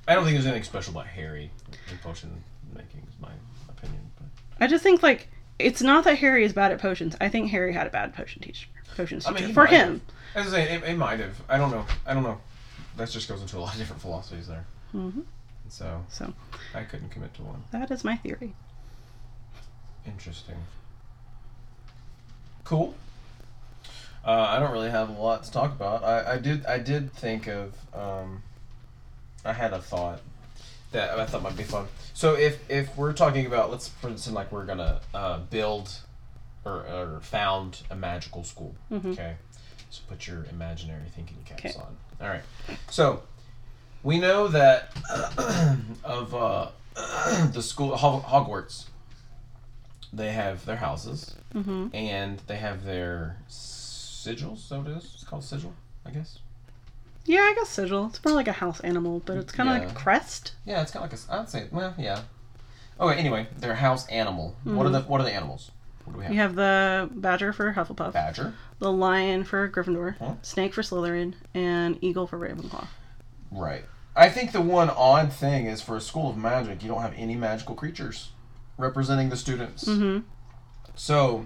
[SPEAKER 1] I don't think there's anything special about Harry in potion making. Is my opinion, but.
[SPEAKER 2] I just think like it's not that Harry is bad at potions. I think Harry had a bad potion teacher. Potions
[SPEAKER 1] I
[SPEAKER 2] teacher
[SPEAKER 1] mean,
[SPEAKER 2] for him.
[SPEAKER 1] have. As I say, it, it might have. I don't know. I don't know. That just goes into a lot of different philosophies there.
[SPEAKER 2] hmm
[SPEAKER 1] So
[SPEAKER 2] So
[SPEAKER 1] I couldn't commit to one.
[SPEAKER 2] that is my theory.
[SPEAKER 1] Interesting. Cool. Uh, I don't really have a lot to talk about. I, I did I did think of um, I had a thought that I thought might be fun. So if if we're talking about let's pretend like we're gonna uh, build or, or found a magical school,
[SPEAKER 2] Mhm.
[SPEAKER 1] okay, So put your imaginary thinking caps
[SPEAKER 2] Okay.
[SPEAKER 1] on. All right. So we know that of uh, the school Hogwarts, they have their houses
[SPEAKER 2] hmm
[SPEAKER 1] and they have their sigils. So it is. It's called sigil, I guess.
[SPEAKER 2] Yeah, I guess sigil. It's more like a house animal, but it's kind of like
[SPEAKER 1] Yeah.
[SPEAKER 2] a crest.
[SPEAKER 1] Yeah, it's kind of like a. I'd say. Well, yeah. Okay. Anyway, their house animal. What are the What are the animals? What do we have?
[SPEAKER 2] You have the badger for Hufflepuff,
[SPEAKER 1] Badger.
[SPEAKER 2] the lion for Gryffindor,
[SPEAKER 1] Huh?
[SPEAKER 2] snake for Slytherin, and eagle for Ravenclaw.
[SPEAKER 1] Right. I think the one odd thing is for a school of magic, you don't have any magical creatures representing the students.
[SPEAKER 2] hmm
[SPEAKER 1] So,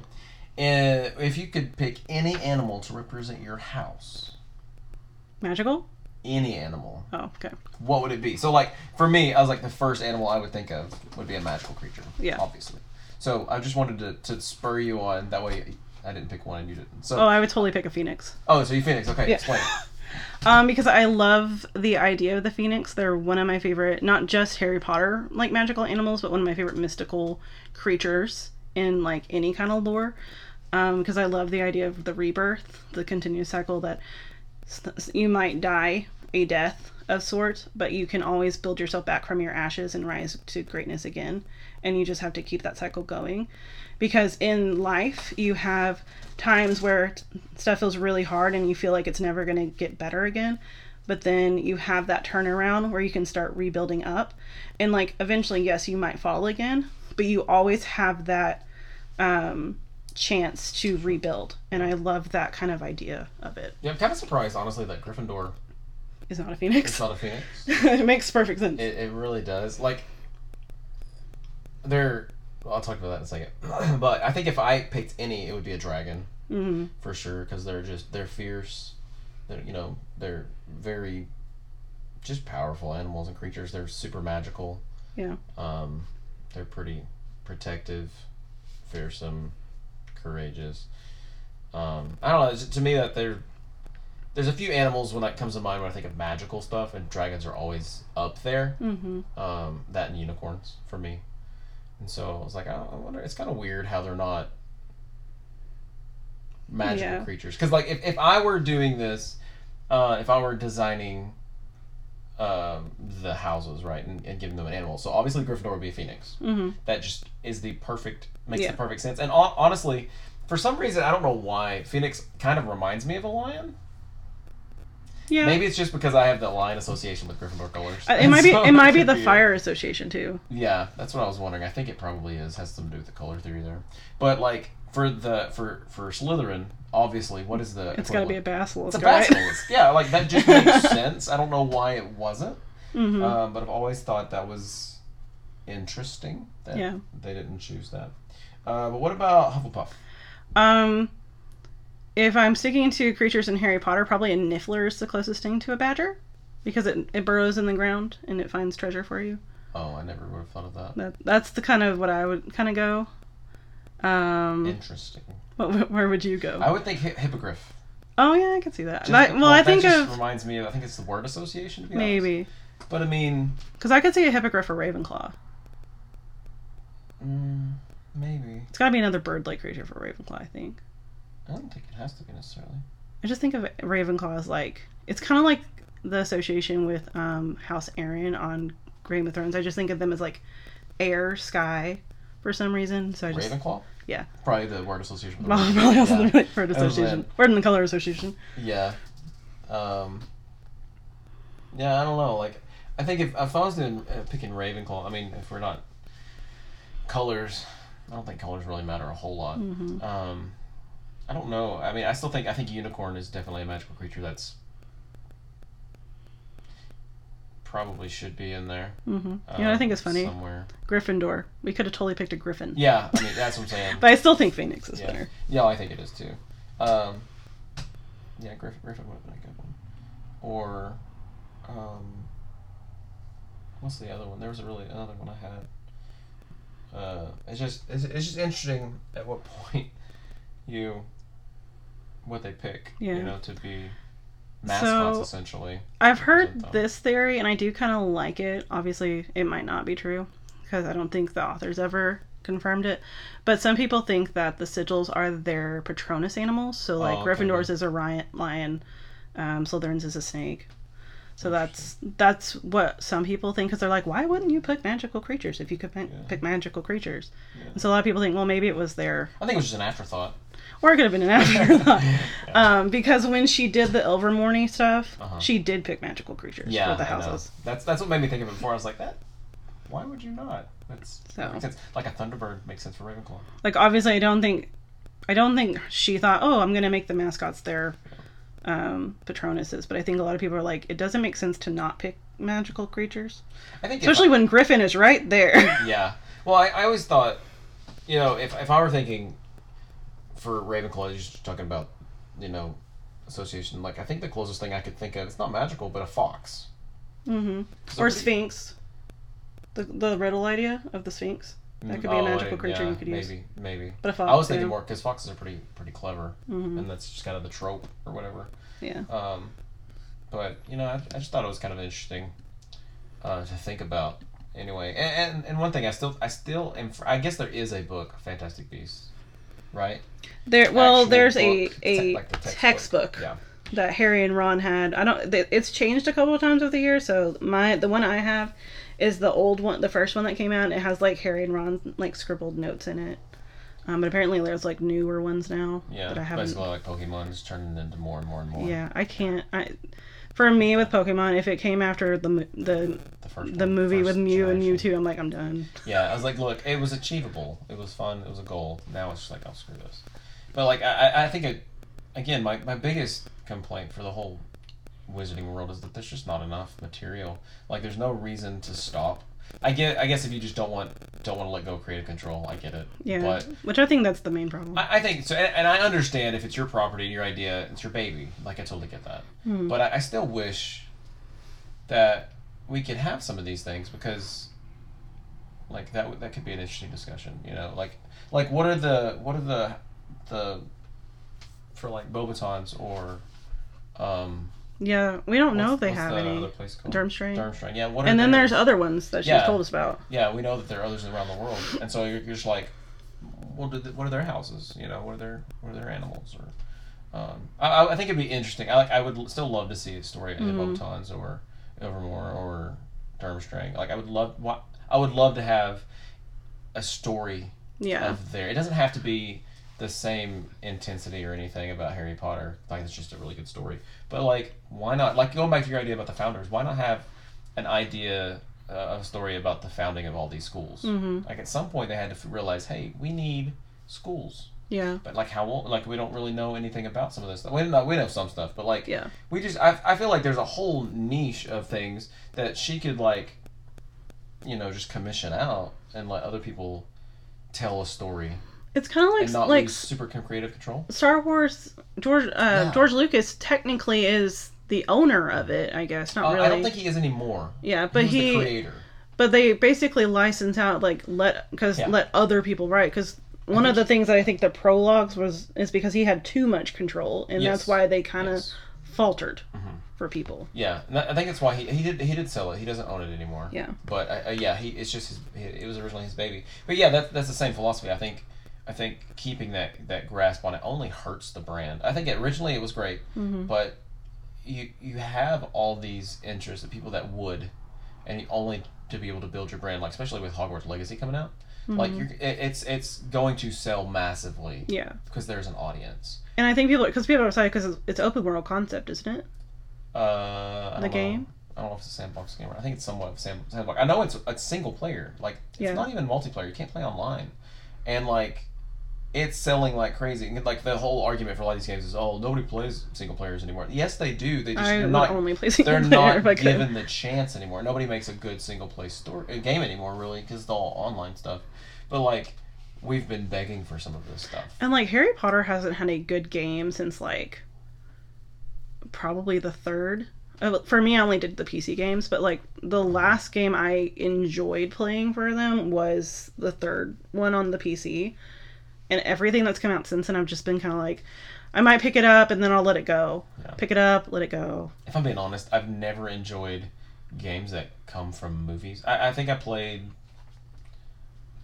[SPEAKER 1] uh, if you could pick any animal to represent your house,
[SPEAKER 2] Magical?
[SPEAKER 1] any animal,
[SPEAKER 2] Oh, okay.
[SPEAKER 1] what would it be? So, like for me, I was like the first animal I would think of would be a magical creature.
[SPEAKER 2] Yeah.
[SPEAKER 1] Obviously. So I just wanted to, to spur you on. That way, I didn't pick one and you didn't. So
[SPEAKER 2] Oh, I would totally pick a phoenix.
[SPEAKER 1] oh, so you Phoenix? Okay,
[SPEAKER 2] Yeah.
[SPEAKER 1] explain.
[SPEAKER 2] Um, because I love the idea of the phoenix. They're one of my favorite, not just Harry Potter like magical animals, but one of my favorite mystical creatures in like any kind of lore. Um, because I love the idea of the rebirth, the continuous cycle that you might die a death of sorts, but you can always build yourself back from your ashes and rise to greatness again. And you just have to keep that cycle going. Because in life, you have times where stuff feels really hard and you feel like it's never going to get better again. But then you have that turnaround where you can start rebuilding up. And like eventually, yes, you might fall again, but you always have that um, chance to rebuild. And I love that kind of idea of it.
[SPEAKER 1] Yeah, I'm kind of surprised, honestly, that Gryffindor
[SPEAKER 2] Is not a phoenix.
[SPEAKER 1] It's not a Phoenix.
[SPEAKER 2] it makes perfect sense.
[SPEAKER 1] It, it really does. Like, they're. Well, I'll talk about that in a second. but I think if I picked any, it would be a dragon
[SPEAKER 2] hmm
[SPEAKER 1] for sure because they're just they're fierce. They're you know they're very just powerful animals and creatures. They're super magical.
[SPEAKER 2] Yeah.
[SPEAKER 1] Um, they're pretty protective, fearsome, courageous. Um, I don't know. To me, that they're there's a few animals when that comes to mind when I think of magical stuff, and dragons are always up there.
[SPEAKER 2] hmm
[SPEAKER 1] Um, that and unicorns for me. And so I was like, oh, I wonder. It's kind of weird how they're not magical
[SPEAKER 2] Yeah.
[SPEAKER 1] creatures. Because like, if, if I were doing this, uh, if I were designing um, the houses right and, and giving them an animal, so obviously Gryffindor would be a phoenix.
[SPEAKER 2] hmm
[SPEAKER 1] That just is the perfect makes
[SPEAKER 2] Yeah.
[SPEAKER 1] the perfect sense. And hon- honestly, for some reason, I don't know why Phoenix kind of reminds me of a lion.
[SPEAKER 2] Yeah.
[SPEAKER 1] Maybe it's just because I have the lion association with Gryffindor colors.
[SPEAKER 2] Uh, it might be.
[SPEAKER 1] So
[SPEAKER 2] It might be the
[SPEAKER 1] it.
[SPEAKER 2] fire association too.
[SPEAKER 1] Yeah, that's what I was wondering. I think it probably is has something to do with the color theory there. But like for the for for Slytherin, obviously, what is the?
[SPEAKER 2] It's got to be a basilisk,
[SPEAKER 1] It's a
[SPEAKER 2] right?
[SPEAKER 1] basilisk. yeah, like that just makes sense. I don't know why it wasn't,
[SPEAKER 2] hmm
[SPEAKER 1] um, but I've always thought that was interesting that
[SPEAKER 2] Yeah.
[SPEAKER 1] they didn't choose that. Uh, but what about Hufflepuff?
[SPEAKER 2] Um, if I'm sticking to creatures in Harry Potter, probably a Niffler is the closest thing to a badger, because it it burrows in the ground and it finds treasure for you.
[SPEAKER 1] Oh, I never would have thought of that.
[SPEAKER 2] That that's the kind of what I would kind of go. Um,
[SPEAKER 1] Interesting.
[SPEAKER 2] What, where would you go?
[SPEAKER 1] I would think hi- hippogriff.
[SPEAKER 2] oh yeah, I can see that.
[SPEAKER 1] Just-
[SPEAKER 2] I- well, I
[SPEAKER 1] that
[SPEAKER 2] think
[SPEAKER 1] just
[SPEAKER 2] of
[SPEAKER 1] reminds me of. I think it's the word association. To be honest.
[SPEAKER 2] maybe
[SPEAKER 1] But I mean,
[SPEAKER 2] because I could see a hippogriff or Ravenclaw.
[SPEAKER 1] mm, maybe.
[SPEAKER 2] It's got to be another bird-like creature for Ravenclaw. I think.
[SPEAKER 1] I don't think it has to be necessarily.
[SPEAKER 2] I just think of Ravenclaw as like it's kind of like the association with um, House Arryn on Game of Thrones. I just think of them as like air, sky, for some reason. So I just
[SPEAKER 1] Ravenclaw.
[SPEAKER 2] Yeah.
[SPEAKER 1] Probably the word association. the word.
[SPEAKER 2] probably also
[SPEAKER 1] yeah.
[SPEAKER 2] the word association, word and the color association.
[SPEAKER 1] Yeah. Um. Yeah, I don't know. Like, I think if, if I was doing, uh, picking Ravenclaw, I mean, if we're not colors, I don't think colors really matter a whole lot.
[SPEAKER 2] hmm
[SPEAKER 1] Um, I don't know. I mean, I still think I think unicorn is definitely a magical creature that's probably should be in there.
[SPEAKER 2] Mm-hmm. you know, I
[SPEAKER 1] um,
[SPEAKER 2] think it's funny.
[SPEAKER 1] somewhere.
[SPEAKER 2] Gryffindor. We could have totally picked a Griffin.
[SPEAKER 1] Yeah, I mean that's what I'm saying.
[SPEAKER 2] But I still think Phoenix is
[SPEAKER 1] Yeah.
[SPEAKER 2] better.
[SPEAKER 1] Yeah, I think it is too. Um, yeah, Griffin, Griffin would have been a good one. Or, um, what's the other one? There was a really another one I had. Uh, it's just it's, it's just interesting at what point you what they pick.
[SPEAKER 2] Yeah.
[SPEAKER 1] You know, to be mascots
[SPEAKER 2] So-
[SPEAKER 1] essentially.
[SPEAKER 2] I've heard this theory, and I do kind of like it. Obviously, it might not be true because I don't think the authors ever confirmed it. But some people think that the sigils are their Patronus animals. So like
[SPEAKER 1] Oh, okay.
[SPEAKER 2] Gryffindor's is a riot lion, um, Slytherin's is a snake. So that's that's what some people think because they're like, why wouldn't you pick magical creatures if you could pick,
[SPEAKER 1] Yeah.
[SPEAKER 2] pick magical creatures?
[SPEAKER 1] Yeah.
[SPEAKER 2] And so a lot of people think, well, maybe it was their
[SPEAKER 1] I think it was just an afterthought.
[SPEAKER 2] Or it could have been an afterthought. um, because when she did the Ilvermorny stuff,
[SPEAKER 1] Uh-huh.
[SPEAKER 2] she did pick magical creatures
[SPEAKER 1] Yeah,
[SPEAKER 2] for the houses.
[SPEAKER 1] That's that's what made me think of it before. I was like, that. Why would you not? That's
[SPEAKER 2] So.
[SPEAKER 1] that makes sense. Like a Thunderbird makes sense for Ravenclaw.
[SPEAKER 2] Like obviously, I don't think, I don't think she thought, oh, I'm gonna make the mascots their um, Patronuses. But I think a lot of people are like, it doesn't make sense to not pick magical creatures,
[SPEAKER 1] I think
[SPEAKER 2] especially when Griffin is right there.
[SPEAKER 1] Yeah. Well, I, I always thought, you know, if, if I were thinking for Ravenclaw, you're just talking about, you know, association, like, I think the closest thing I could think of, it's not magical, but a fox.
[SPEAKER 2] hmm
[SPEAKER 1] 'Cause
[SPEAKER 2] Or Sphinx. The the riddle idea of the Sphinx. That could be a
[SPEAKER 1] Oh,
[SPEAKER 2] magical
[SPEAKER 1] I-
[SPEAKER 2] creature
[SPEAKER 1] yeah,
[SPEAKER 2] you could use.
[SPEAKER 1] maybe, Maybe,
[SPEAKER 2] But a fox.
[SPEAKER 1] I was thinking
[SPEAKER 2] yeah.
[SPEAKER 1] more, because foxes are pretty pretty clever,
[SPEAKER 2] Mhm.
[SPEAKER 1] and that's just kind of the trope or whatever.
[SPEAKER 2] Yeah.
[SPEAKER 1] Um, but, you know, I, I just thought it was kind of interesting uh, to think about. Anyway, and, and, and one thing I still I still am I guess there is a book Fantastic Beasts, right?
[SPEAKER 2] There. Well,
[SPEAKER 1] Actual
[SPEAKER 2] there's a
[SPEAKER 1] book,
[SPEAKER 2] a
[SPEAKER 1] te- like the
[SPEAKER 2] textbook.
[SPEAKER 1] Yeah.
[SPEAKER 2] that Harry and Ron had. I don't. It's changed a couple of times over the years. So my the one I have is the old one, the first one that came out. It has like Harry and Ron like scribbled notes in it. Um, but apparently there's like newer ones now
[SPEAKER 1] Yeah,
[SPEAKER 2] that I haven't.
[SPEAKER 1] basically like Pokemon is turning into more and more and more.
[SPEAKER 2] Yeah, I can't. I for me with Pokemon, if it came after the the
[SPEAKER 1] the first
[SPEAKER 2] the
[SPEAKER 1] one,
[SPEAKER 2] movie with Mew and
[SPEAKER 1] generation.
[SPEAKER 2] Mewtwo, I'm like I'm done.
[SPEAKER 1] Yeah, I was like, look, it was achievable. It was fun. It was a goal. Now it's just like, oh, screw this. But like, I, I- I think it. Again, my my biggest complaint for the whole wizarding world is that there's just not enough material. Like, there's no reason to stop. I get. I guess if you just don't want don't want to let go of creative control, I get it.
[SPEAKER 2] Yeah,
[SPEAKER 1] But
[SPEAKER 2] which I think that's the main problem.
[SPEAKER 1] I, I think so, and, and I understand if it's your property, and your idea, it's your baby. Like I totally get that.
[SPEAKER 2] Mhm.
[SPEAKER 1] But I, I still wish that we could have some of these things because, like that that could be an interesting discussion. You know, like like what are the what are the the for like Beauxbatons or um
[SPEAKER 2] yeah, we don't know
[SPEAKER 1] what's-
[SPEAKER 2] if they have
[SPEAKER 1] the
[SPEAKER 2] any.
[SPEAKER 1] other place called?
[SPEAKER 2] Durmstrang.
[SPEAKER 1] Durmstrang. Yeah. What
[SPEAKER 2] And then there's other ones that she's
[SPEAKER 1] Yeah.
[SPEAKER 2] told us about.
[SPEAKER 1] Yeah, we know that there are others around the world, and so you're, you're just like, what are, the, what are their houses? You know, what are their what are their animals? Or, um, I, I- think it'd be interesting. I like I would still love to see a story of
[SPEAKER 2] Mhm.
[SPEAKER 1] Beauxbatons or Evermore or Durmstrang. Like I would love, I would love to have a story
[SPEAKER 2] Yeah.
[SPEAKER 1] of there. It doesn't have to be the same intensity or anything about Harry Potter. Like it's just a really good story. But like, why not? Like going back to your idea about the founders, why not have an idea uh, of a story about the founding of all these schools?
[SPEAKER 2] Mhm.
[SPEAKER 1] Like at some point they had to realize, hey, we need schools.
[SPEAKER 2] Yeah.
[SPEAKER 1] But like how old? Like we don't really know anything about some of this stuff. We know we know some stuff, but like
[SPEAKER 2] Yeah.
[SPEAKER 1] we just I, I feel like there's a whole niche of things that she could like you know just commission out and let other people tell a story
[SPEAKER 2] It's kind of
[SPEAKER 1] and
[SPEAKER 2] like
[SPEAKER 1] not
[SPEAKER 2] like
[SPEAKER 1] lose super creative control
[SPEAKER 2] Star Wars. George uh,
[SPEAKER 1] Yeah.
[SPEAKER 2] George Lucas technically is the owner of it. I guess not
[SPEAKER 1] Uh,
[SPEAKER 2] really.
[SPEAKER 1] I don't think he is anymore
[SPEAKER 2] yeah, but
[SPEAKER 1] Who's the
[SPEAKER 2] he.
[SPEAKER 1] creator
[SPEAKER 2] But they basically license out like let because
[SPEAKER 1] Yeah.
[SPEAKER 2] let other people write because. One of the things that I think the prologues was is because he had too much control, and
[SPEAKER 1] Yes.
[SPEAKER 2] that's why they kind of
[SPEAKER 1] Yes.
[SPEAKER 2] faltered
[SPEAKER 1] Mhm.
[SPEAKER 2] for people.
[SPEAKER 1] yeah and I think that's why he, he did he did sell it he doesn't own it anymore
[SPEAKER 2] Yeah.
[SPEAKER 1] but uh, uh, yeah he it's just his it was originally his baby but yeah that, that's the same philosophy I think I think keeping that that grasp on it only hurts the brand I think originally it was great
[SPEAKER 2] hmm
[SPEAKER 1] but you you have all these interests of people that would and only to be able to build your brand like especially with Hogwarts Legacy coming out like you're it, it's it's going to sell massively
[SPEAKER 2] Yeah,
[SPEAKER 1] because there's an audience
[SPEAKER 2] and I think people because people are excited because it's, it's open world concept, isn't it?
[SPEAKER 1] uh
[SPEAKER 2] The
[SPEAKER 1] don't know.
[SPEAKER 2] game?
[SPEAKER 1] I don't know if it's a sandbox game. or- I think it's somewhat of a sandbox. I know it's it's single player. Like it's
[SPEAKER 2] Yeah.
[SPEAKER 1] not even multiplayer. You can't play online, and like it's selling like crazy. And, Like the whole argument for a lot of these games is, oh, nobody plays single players anymore. Yes, they do. They just
[SPEAKER 2] I
[SPEAKER 1] they're not
[SPEAKER 2] only play single
[SPEAKER 1] they're
[SPEAKER 2] player
[SPEAKER 1] not given the chance anymore. Nobody makes a good single play story a game anymore, really, because it's all online stuff. But like, we've been begging for some of this stuff.
[SPEAKER 2] And like Harry Potter hasn't had a good game since like probably the third. Uh, For me, I only did the PC games, but like the last game I enjoyed playing for them was the third one on the PC. And everything that's come out since then, I've just been kind of like, I might pick it up and then I'll let it go.
[SPEAKER 1] Yeah.
[SPEAKER 2] Pick it up, let it go.
[SPEAKER 1] If I'm being honest, I've never enjoyed games that come from movies. I, I think I played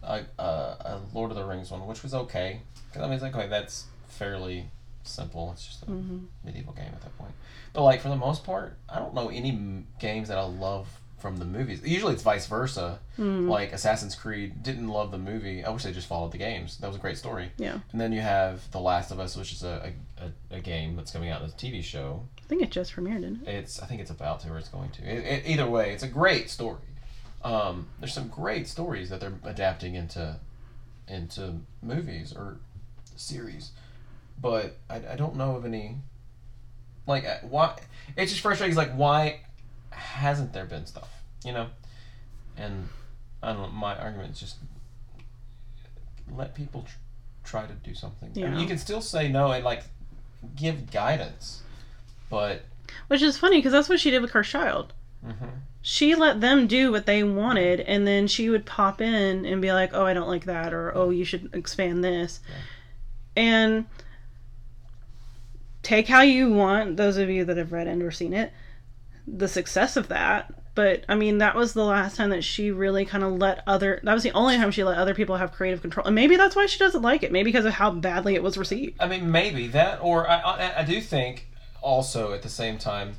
[SPEAKER 1] a, a, a Lord of the Rings one, which was okay. 'Cause, I mean, it's like okay, that's fairly simple. It's just a
[SPEAKER 2] Mm-hmm.
[SPEAKER 1] medieval game at that point. But like for the most part, I don't know any m- games that I love from the movies. Usually it's vice versa.
[SPEAKER 2] Mm-hmm.
[SPEAKER 1] Like Assassin's Creed didn't love the movie. I wish they just followed the games. That was a great story.
[SPEAKER 2] Yeah.
[SPEAKER 1] And then you have The Last of Us, which is a, a, a, a game that's coming out as a TV show.
[SPEAKER 2] I think it just premiered, didn't it?
[SPEAKER 1] It's I think it's about to or it's going to. It, it, either way, it's a great story. Um, there's some great stories that they're adapting into into movies or series, but I, I don't know of any. Like uh, why? It's just frustrating. It's like why hasn't there been stuff? You know, and I don't know. My argument is just let people tr- try to do something. I mean, you can still say no and like give guidance, but
[SPEAKER 2] Which is funny because that's what she did with her Child.
[SPEAKER 1] mhm.
[SPEAKER 2] She let them do what they wanted, and then she would pop in and be like, "Oh, I don't like that," or "Oh, you should expand this," and take how you want. Those of you that have read and or seen it, the success of that. But I mean, that was the last time that she really kind of let other. That was the only time she let other people have creative control, and maybe that's why she doesn't like it. Maybe because of how badly it was received.
[SPEAKER 1] I mean, maybe that, or I, I, I do think also at the same time,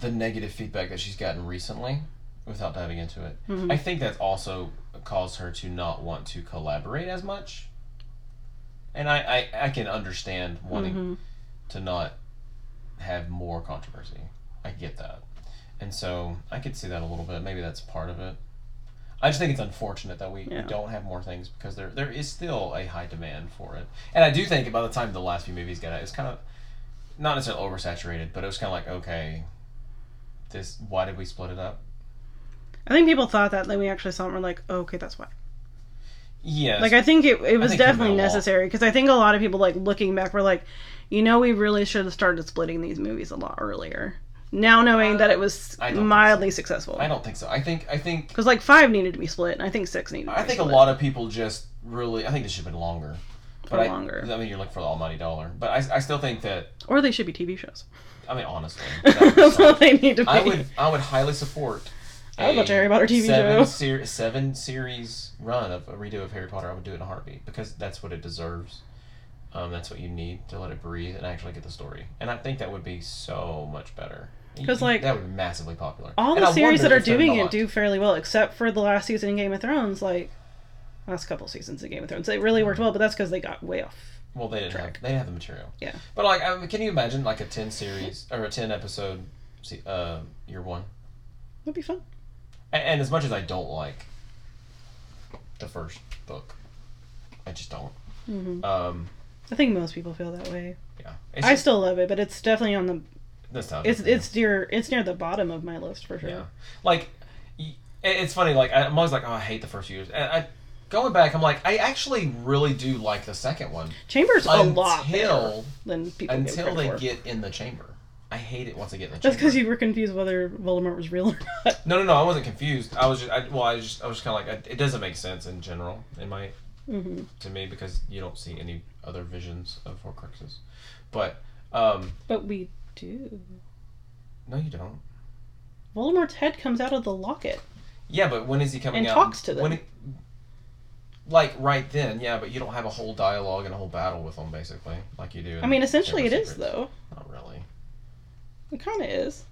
[SPEAKER 1] the negative feedback that she's gotten recently, without diving into it, mm-hmm. I think that's also caused her to not want to collaborate as much. And I, I, I can understand wanting mm-hmm. to not have more controversy. I get that. And so I could see that a little bit. Maybe that's part of it. I just think it's unfortunate that we,
[SPEAKER 2] Yeah.
[SPEAKER 1] don't have more things because there there is still a high demand for it. And I do think by the time the last few movies get out, it's kind of not necessarily oversaturated, but it was kind of like okay, this why did we split it up?
[SPEAKER 2] I think people thought that, then we actually saw it and we're like, oh, okay, that's why.
[SPEAKER 1] Yeah.
[SPEAKER 2] Like I think it, it was definitely necessary because I think a lot of people like looking back were like, you know, we really should have started splitting these movies a lot earlier. Now knowing that it was mildly successful,
[SPEAKER 1] I don't think so. I think I think
[SPEAKER 2] because like five needed to be split, and I think six needed. To
[SPEAKER 1] I think a lot of people just really. I think this should have been longer. But I,
[SPEAKER 2] longer.
[SPEAKER 1] I mean, you're looking for the almighty dollar. But I, I still think that.
[SPEAKER 2] or they should be TV shows.
[SPEAKER 1] I mean, honestly,
[SPEAKER 2] That's they need to be.
[SPEAKER 1] I would I would highly support.
[SPEAKER 2] I would a Harry Potter TV
[SPEAKER 1] seven
[SPEAKER 2] show.
[SPEAKER 1] Ser- seven series run of a redo of Harry Potter. I would do it in a heartbeat because that's what it deserves. Um, that's what you need to let it breathe and actually get the story. And I think that would be so much better.
[SPEAKER 2] 'Cause, like,
[SPEAKER 1] that would be massively popular.
[SPEAKER 2] All
[SPEAKER 1] And
[SPEAKER 2] the
[SPEAKER 1] I
[SPEAKER 2] series that are doing it do fairly well, except for the last season in Game of Thrones. Like last couple seasons of Game of Thrones, it really worked well, but that's because they got way off.
[SPEAKER 1] Well, they didn't have they didn't have the material.
[SPEAKER 2] Yeah.
[SPEAKER 1] But like, I mean, can you imagine like a ten series or a ten episode, uh, year one?
[SPEAKER 2] That'd be fun.
[SPEAKER 1] And, and as much as I don't like the first book, I just don't.
[SPEAKER 2] hmm
[SPEAKER 1] Um,
[SPEAKER 2] I think most people feel that way.
[SPEAKER 1] yeah, it's
[SPEAKER 2] I still love it, but it's definitely on the
[SPEAKER 1] nostalgia.
[SPEAKER 2] it's it's near it's near the bottom of my list for sure.
[SPEAKER 1] yeah, like it's funny. Like I'm always like, oh, I hate the first years. And I going back, I'm like, I actually really do like the second one
[SPEAKER 2] Chamber's a lot
[SPEAKER 1] until
[SPEAKER 2] than people
[SPEAKER 1] until they
[SPEAKER 2] for.
[SPEAKER 1] get in the chamber. I hate it once they get in the
[SPEAKER 2] That's
[SPEAKER 1] chamber.
[SPEAKER 2] because you were confused whether Voldemort was real or not.
[SPEAKER 1] No, no, no. I wasn't confused. I was just, I, well, I just, I was kind of like, it doesn't make sense in general, in my,
[SPEAKER 2] hmm
[SPEAKER 1] to me, because you don't see any other visions of Horcruxes. But, um,
[SPEAKER 2] But we do.
[SPEAKER 1] no, you don't.
[SPEAKER 2] Voldemort's head comes out of the locket.
[SPEAKER 1] Yeah, but when is he coming
[SPEAKER 2] And
[SPEAKER 1] out?
[SPEAKER 2] talks to them.
[SPEAKER 1] When he, like right then, yeah, but you don't have a whole dialogue and a whole battle with them, basically, like you do. in
[SPEAKER 2] I mean, essentially, it
[SPEAKER 1] of
[SPEAKER 2] is though.
[SPEAKER 1] Not really.
[SPEAKER 2] It kind of is.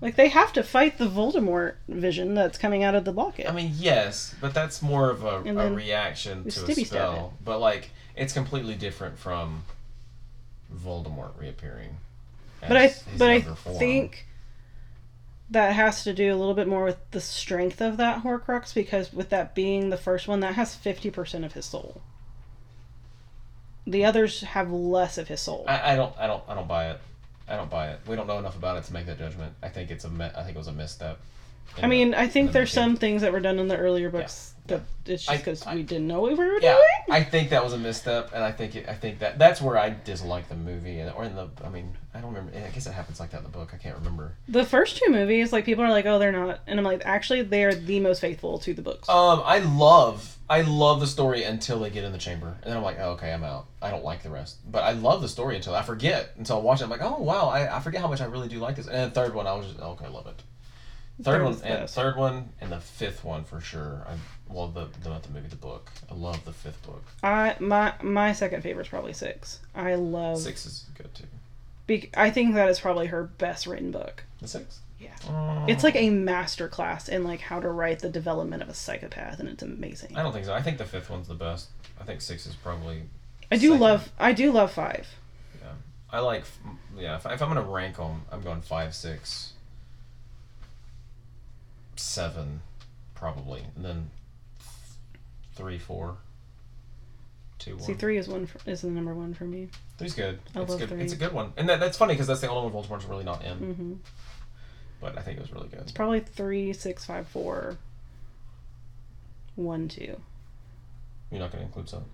[SPEAKER 2] Like they have to fight the Voldemort vision that's coming out of the locket.
[SPEAKER 1] I mean, yes, but that's more of a, a reaction to a spell. But like, it's completely different from Voldemort reappearing.
[SPEAKER 2] But I but I
[SPEAKER 1] form.
[SPEAKER 2] think that has to do a little bit more with the strength of that Horcrux because with that being the first one, that has fifty percent of his soul. The others have less of his soul.
[SPEAKER 1] I, I don't I don't I don't buy it. I don't buy it. We don't know enough about it to make that judgment. I think it's a I think it was a misstep.
[SPEAKER 2] I mean,
[SPEAKER 1] the-
[SPEAKER 2] I think
[SPEAKER 1] the
[SPEAKER 2] there's some things that were done in the earlier books that it's just because we didn't know we were
[SPEAKER 1] Yeah,
[SPEAKER 2] doing.
[SPEAKER 1] I think that was a misstep, and I think it, I think that that's where I dislike the movie, and or in the I mean I don't remember. I guess it happens like that in the book. I can't remember.
[SPEAKER 2] The first two movies, like people are like, oh, they're not, and I'm like, actually, they are the most faithful to the books.
[SPEAKER 1] Um, I love I love the story until they get in the chamber, and then I'm like, oh, okay, I'm out. I don't like the rest, but I love the story until I forget until I watch it. I'm like, oh wow, I, I forget how much I really do like this. And the third one, I was just okay, I love it. Third
[SPEAKER 2] Third
[SPEAKER 1] one and
[SPEAKER 2] best.
[SPEAKER 1] third one and the fifth one for sure. I well the, the not the movie the book. I love the fifth book.
[SPEAKER 2] I my my second favorite is probably six. I love.
[SPEAKER 1] Six is good too.
[SPEAKER 2] Be, I think that is probably her best written book.
[SPEAKER 1] The six.
[SPEAKER 2] Yeah.
[SPEAKER 1] Oh.
[SPEAKER 2] It's like a master class in like how to write the development of a psychopath, and it's amazing.
[SPEAKER 1] I don't think so. I think the fifth one's the best. I think six is probably.
[SPEAKER 2] I do
[SPEAKER 1] second.
[SPEAKER 2] love. I do love five.
[SPEAKER 1] Yeah, I like. Yeah, if, if I'm gonna rank them, I'm going five, six, seven, probably, and then three, four, two, one.
[SPEAKER 2] See, three is one for, is the number one for me.
[SPEAKER 1] Three's good.
[SPEAKER 2] I
[SPEAKER 1] it's
[SPEAKER 2] love
[SPEAKER 1] good.
[SPEAKER 2] three.
[SPEAKER 1] It's a good one, and that, that's funny because that's the only one Voldemort's really not in.
[SPEAKER 2] hmm
[SPEAKER 1] But I think it was really good.
[SPEAKER 2] It's probably three, six, five, four, one, two.
[SPEAKER 1] You're not gonna include some.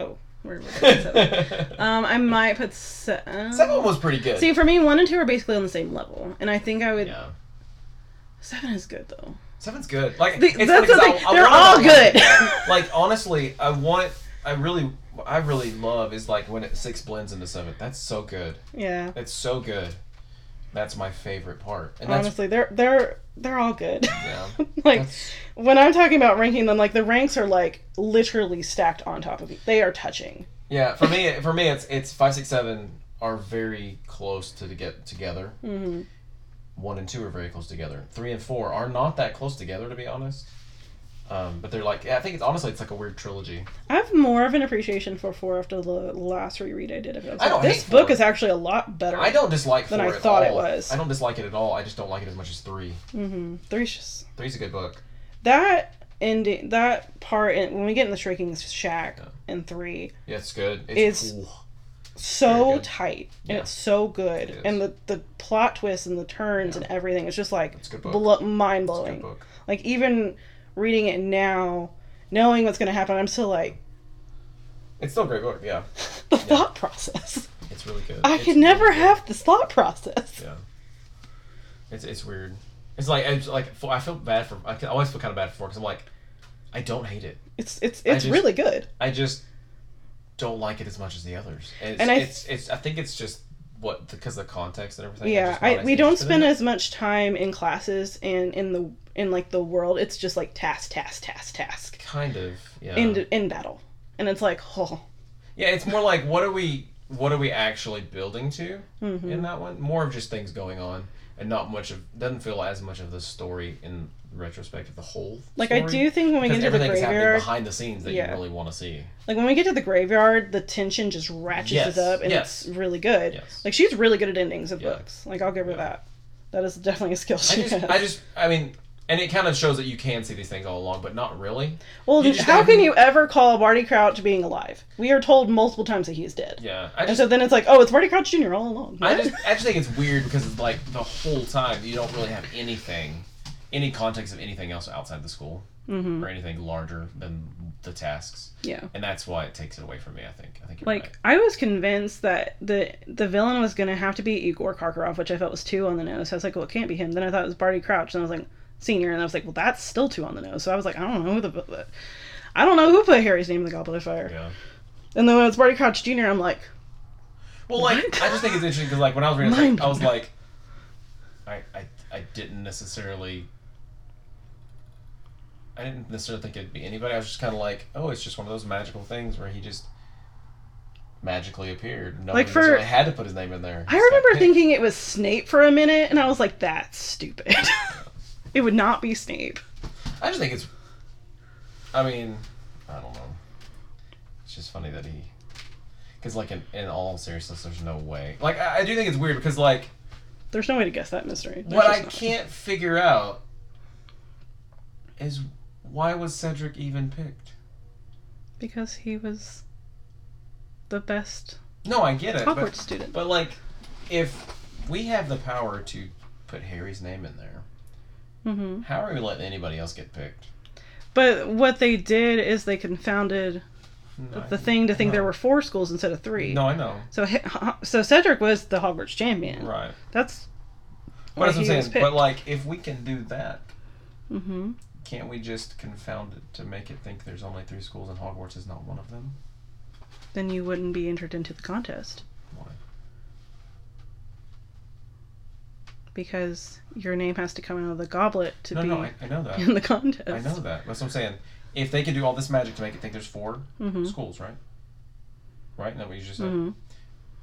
[SPEAKER 2] Oh, was it? um, I might put se- uh,
[SPEAKER 1] Seven was pretty good.
[SPEAKER 2] See, for me, one and two are basically on the same level, and I think I would.
[SPEAKER 1] yeah.
[SPEAKER 2] Seven is good though.
[SPEAKER 1] Seven's good. Like
[SPEAKER 2] The-
[SPEAKER 1] it's
[SPEAKER 2] that's the
[SPEAKER 1] 'cause I-
[SPEAKER 2] thing,
[SPEAKER 1] I
[SPEAKER 2] they're all good.
[SPEAKER 1] like honestly, I want. I really, I really love is like when it six blends into seven. That's so good.
[SPEAKER 2] Yeah.
[SPEAKER 1] It's so good. That's my favorite part. And
[SPEAKER 2] Honestly, they're they're they're all good.
[SPEAKER 1] yeah.
[SPEAKER 2] like
[SPEAKER 1] That's-
[SPEAKER 2] when I'm talking about ranking them, like the ranks are like literally stacked on top of each. They are touching.
[SPEAKER 1] Yeah. For me, for me, it's it's five, six, seven are very close to get together.
[SPEAKER 2] hmm
[SPEAKER 1] One and two are very close together. Three and four are not that close together, to be honest. Um, but they're like, yeah, I think it's honestly it's like a weird trilogy.
[SPEAKER 2] I have more of an appreciation for four after the last reread I did of it. I
[SPEAKER 1] I
[SPEAKER 2] like, this book is actually a lot better.
[SPEAKER 1] I don't dislike
[SPEAKER 2] Than I thought it was.
[SPEAKER 1] I don't dislike it at all. I just don't like it as much as three.
[SPEAKER 2] hmm Three's just
[SPEAKER 1] Three's a good book.
[SPEAKER 2] that ending. That part in, when we get in the Shrieking Shack
[SPEAKER 1] Yeah.
[SPEAKER 2] in three,
[SPEAKER 1] Yeah, it's good.
[SPEAKER 2] It's-
[SPEAKER 1] It's, cool.
[SPEAKER 2] So tight and it's so good
[SPEAKER 1] It
[SPEAKER 2] and the the plot twists and the turns
[SPEAKER 1] Yeah.
[SPEAKER 2] and everything it's just like
[SPEAKER 1] It's a good book.
[SPEAKER 2] blo- mind blowing like even reading it now knowing what's going to happen i'm still like
[SPEAKER 1] It's still a great book. Yeah,
[SPEAKER 2] the thought process
[SPEAKER 1] it's really good.
[SPEAKER 2] i
[SPEAKER 1] It's
[SPEAKER 2] could never
[SPEAKER 1] good.
[SPEAKER 2] have this thought process
[SPEAKER 1] Yeah. It's it's weird. It's like it's like I feel bad for. I always feel kind of bad for because I'm like, I don't hate it.
[SPEAKER 2] it's it's it's
[SPEAKER 1] just-
[SPEAKER 2] really good
[SPEAKER 1] I just don't like it as much as the others. And it's,
[SPEAKER 2] And I-
[SPEAKER 1] it's, it's I think it's just what because the context and everything.
[SPEAKER 2] Yeah i we don't spend as much time in classes and in the in like the world it's just like task task task task
[SPEAKER 1] kind of yeah.
[SPEAKER 2] in in battle and it's like oh
[SPEAKER 1] Yeah, it's more like what are we what are we actually building to
[SPEAKER 2] mhm.
[SPEAKER 1] in that one? More of just things going on and not much of doesn't feel as much of the story in retrospect of the whole.
[SPEAKER 2] like i do think when we
[SPEAKER 1] because
[SPEAKER 2] get to the
[SPEAKER 1] everything is happening
[SPEAKER 2] graveyard
[SPEAKER 1] behind the scenes that
[SPEAKER 2] Yeah.
[SPEAKER 1] you really want to see.
[SPEAKER 2] Like when we get to the graveyard, the tension just ratchets
[SPEAKER 1] Yes,
[SPEAKER 2] up, and
[SPEAKER 1] yes.
[SPEAKER 2] it's really good.
[SPEAKER 1] Yes.
[SPEAKER 2] Like she's really good at endings of
[SPEAKER 1] Yeah.
[SPEAKER 2] books. Like I'll give her
[SPEAKER 1] Yeah.
[SPEAKER 2] that. That is definitely a skill
[SPEAKER 1] I
[SPEAKER 2] she
[SPEAKER 1] just,
[SPEAKER 2] has.
[SPEAKER 1] I just, I mean, and it kind of shows that you can see these things all along, but not really.
[SPEAKER 2] well,
[SPEAKER 1] just
[SPEAKER 2] how can you ever call Barty Crouch being alive? We are told multiple times that he's dead,
[SPEAKER 1] Yeah, I
[SPEAKER 2] and so then it's like, oh, it's Barty Crouch Jr. all along.
[SPEAKER 1] I just, I just think it's weird because it's like the whole time you don't really have anything, any context of anything else outside the school
[SPEAKER 2] Mhm.
[SPEAKER 1] or anything larger than the tasks,
[SPEAKER 2] Yeah.
[SPEAKER 1] and that's why it takes it away from me. I think. I think
[SPEAKER 2] Like
[SPEAKER 1] right.
[SPEAKER 2] I was convinced that the the villain was gonna have to be Igor Karkaroff, which I felt was too on the nose. I was like, well, it can't be him. Then I thought it was Barty Crouch, and I was like, senior, and I was like, well, that's still too on the nose. So I was like, I don't know who the, I don't know who put Harry's name in the Goblet of Fire.
[SPEAKER 1] Yeah.
[SPEAKER 2] And then when it's Barty Crouch Jr., I'm like,
[SPEAKER 1] Well, like
[SPEAKER 2] What?
[SPEAKER 1] I just think it's interesting because like when I was reading,
[SPEAKER 2] Mind
[SPEAKER 1] I was like, I, I, I didn't necessarily. I didn't necessarily think it'd be anybody. I was just kind of like, oh, it's just one of those magical things where he just magically appeared. Nobody
[SPEAKER 2] Like, for-
[SPEAKER 1] had to put his name in there.
[SPEAKER 2] I
[SPEAKER 1] He just got
[SPEAKER 2] remember
[SPEAKER 1] picked.
[SPEAKER 2] thinking it was Snape for a minute, and I was like, that's stupid. it would not be Snape.
[SPEAKER 1] I just think it's. I mean, I don't know. It's just funny that he, because like in, in all seriousness, there's no way. Like I, I do think it's weird because like
[SPEAKER 2] There's no way to guess that mystery. There's
[SPEAKER 1] what I
[SPEAKER 2] not.
[SPEAKER 1] can't figure out is why was Cedric even picked?
[SPEAKER 2] Because he was the best
[SPEAKER 1] No, I get it,
[SPEAKER 2] Hogwarts
[SPEAKER 1] but,
[SPEAKER 2] student.
[SPEAKER 1] but like if we have the power to put Harry's name in there,
[SPEAKER 2] hmm
[SPEAKER 1] how are we letting anybody else get picked?
[SPEAKER 2] But what they did is they confounded
[SPEAKER 1] No,
[SPEAKER 2] the thing to think
[SPEAKER 1] no.
[SPEAKER 2] there were four schools instead of three.
[SPEAKER 1] No, I know.
[SPEAKER 2] So so Cedric was the Hogwarts champion.
[SPEAKER 1] Right.
[SPEAKER 2] That's
[SPEAKER 1] But that's what I'm saying. But like, if we can do that,
[SPEAKER 2] hmm
[SPEAKER 1] can't we just confound it to make it think there's only three schools and Hogwarts is not one of them?
[SPEAKER 2] Then you wouldn't be entered into the contest.
[SPEAKER 1] Why?
[SPEAKER 2] Because your name has to come out of the goblet to
[SPEAKER 1] No,
[SPEAKER 2] be
[SPEAKER 1] no, I, I know that.
[SPEAKER 2] in the contest.
[SPEAKER 1] I know that. That's what I'm saying. If they could do all this magic to make it think there's 4
[SPEAKER 2] Mhm.
[SPEAKER 1] schools, right? Right? Isn't that what you just said?
[SPEAKER 2] Mhm.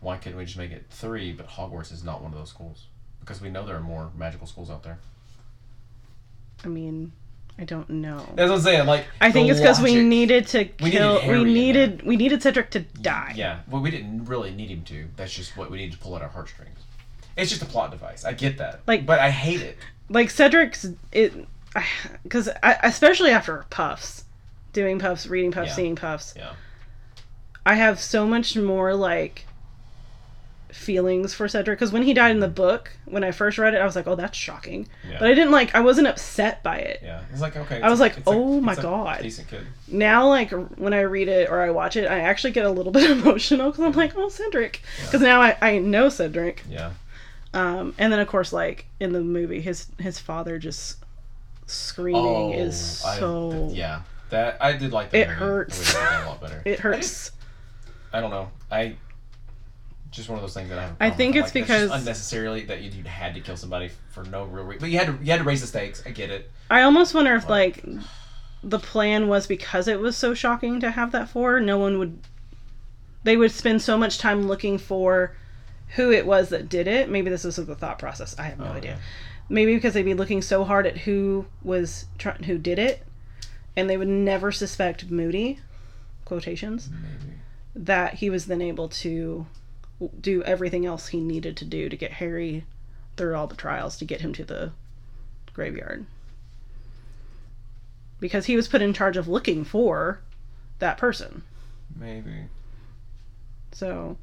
[SPEAKER 1] Why couldn't we just make it three, but Hogwarts is not one of those schools? Because we know there are more magical schools out there.
[SPEAKER 2] I mean, I don't know.
[SPEAKER 1] That's what I'm saying. Like,
[SPEAKER 2] I think it's because we needed to
[SPEAKER 1] We needed
[SPEAKER 2] kill. We needed we needed Cedric to die.
[SPEAKER 1] Yeah, well, we didn't really need him to. That's just what we needed to pull at our heartstrings. It's just a plot device. I get that.
[SPEAKER 2] Like-
[SPEAKER 1] but I hate it.
[SPEAKER 2] Like Cedric's it, because especially after Puffs, doing Puffs, reading Puffs,
[SPEAKER 1] Yeah.
[SPEAKER 2] seeing Puffs,
[SPEAKER 1] Yeah.
[SPEAKER 2] I have so much more like feelings for Cedric because when he died in the book, when I first read it, I was like, oh, that's shocking.
[SPEAKER 1] Yeah.
[SPEAKER 2] But I didn't like. I wasn't upset by it.
[SPEAKER 1] Yeah. It's like okay.
[SPEAKER 2] I was
[SPEAKER 1] a-
[SPEAKER 2] like,
[SPEAKER 1] it's a-
[SPEAKER 2] oh my God.
[SPEAKER 1] decent kid.
[SPEAKER 2] now like when i read it or i watch it i actually get a little bit emotional because i'm like oh cedric because now I, I know cedric
[SPEAKER 1] Yeah.
[SPEAKER 2] Um and then of course like in the movie his his father just screaming is
[SPEAKER 1] Oh, I-
[SPEAKER 2] so
[SPEAKER 1] yeah. That I did like that.
[SPEAKER 2] It
[SPEAKER 1] movie.
[SPEAKER 2] hurts.
[SPEAKER 1] The way they did that a lot better.
[SPEAKER 2] it
[SPEAKER 1] I, just-
[SPEAKER 2] hurts
[SPEAKER 1] I don't know. I just one of those things that I
[SPEAKER 2] I think it's
[SPEAKER 1] Like,
[SPEAKER 2] because-
[SPEAKER 1] unnecessarily that you, you had to kill somebody for no real reason. But you had to you had to raise the stakes. I get it.
[SPEAKER 2] i almost wonder if
[SPEAKER 1] Like-
[SPEAKER 2] like the plan was because it was so shocking to have that for no one would they would spend so much time looking for who it was that did it maybe this was the thought process i have no
[SPEAKER 1] Oh,
[SPEAKER 2] idea
[SPEAKER 1] yeah.
[SPEAKER 2] maybe because they'd be looking so hard at who was trying who did it and they would never suspect moody quotations
[SPEAKER 1] Maybe.
[SPEAKER 2] that he was then able to do everything else he needed to do to get harry through all the trials to get him to the graveyard because he was put in charge of looking for that person
[SPEAKER 1] Maybe.
[SPEAKER 2] so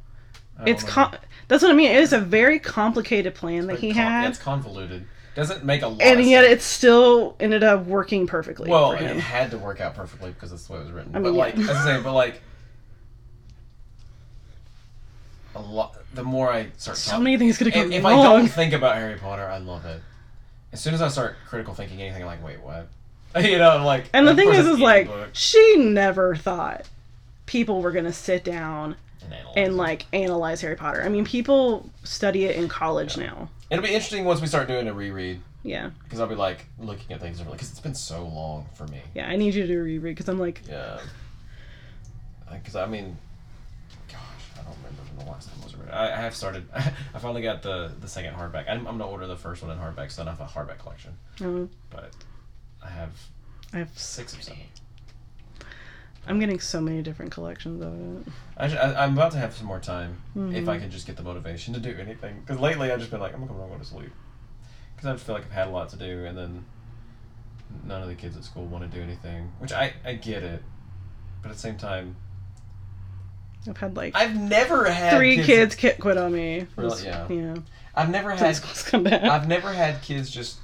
[SPEAKER 2] It's
[SPEAKER 1] know.
[SPEAKER 2] con- that's what i mean it is a very complicated plan that he
[SPEAKER 1] con-
[SPEAKER 2] had
[SPEAKER 1] it's convoluted. Doesn't make a lot.
[SPEAKER 2] and yet it still ended up working perfectly
[SPEAKER 1] Well, it had to work out perfectly because that's the way it was written.
[SPEAKER 2] I
[SPEAKER 1] but like,
[SPEAKER 2] yeah.
[SPEAKER 1] as I say, but like, a lot. The more I start,
[SPEAKER 2] so
[SPEAKER 1] talking,
[SPEAKER 2] many things could have
[SPEAKER 1] if,
[SPEAKER 2] gone
[SPEAKER 1] if I don't think about Harry Potter, I love it. As soon as I start critical thinking anything, I'm like, wait, what? you know, I'm like.
[SPEAKER 2] and the thing is is like
[SPEAKER 1] book
[SPEAKER 2] she never thought people were gonna sit down
[SPEAKER 1] and, analyze
[SPEAKER 2] and like analyze harry potter i mean people study it in college now
[SPEAKER 1] it'll be interesting once we start doing a reread
[SPEAKER 2] yeah
[SPEAKER 1] because I'll be like looking at things because it's been so long for me.
[SPEAKER 2] yeah i need you to reread because i'm like
[SPEAKER 1] Yeah. Because I mean, gosh, I don't remember when the last time was read. I, I have started. I finally got the the second hardback. I'm, I'm gonna order the first one in hardback, so I don't have a hardback collection.
[SPEAKER 2] oh,
[SPEAKER 1] But I have
[SPEAKER 2] i have
[SPEAKER 1] six or seven.
[SPEAKER 2] I'm getting so many different collections of it
[SPEAKER 1] I, ju- I, I'm about to have some more time if
[SPEAKER 2] Mhm.
[SPEAKER 1] I can just get the motivation to do anything. Because lately I've just been like, I'm gonna come home and go to sleep. Because I just feel like I've had a lot to do, and then none of the kids at school want to do anything. Which I I get it, but at the same time,
[SPEAKER 2] i've had like
[SPEAKER 1] I've never had
[SPEAKER 2] three
[SPEAKER 1] kids.
[SPEAKER 2] kids ki- quit on me
[SPEAKER 1] Really? Yeah.
[SPEAKER 2] yeah
[SPEAKER 1] I've never had
[SPEAKER 2] school's come back
[SPEAKER 1] I've never had kids just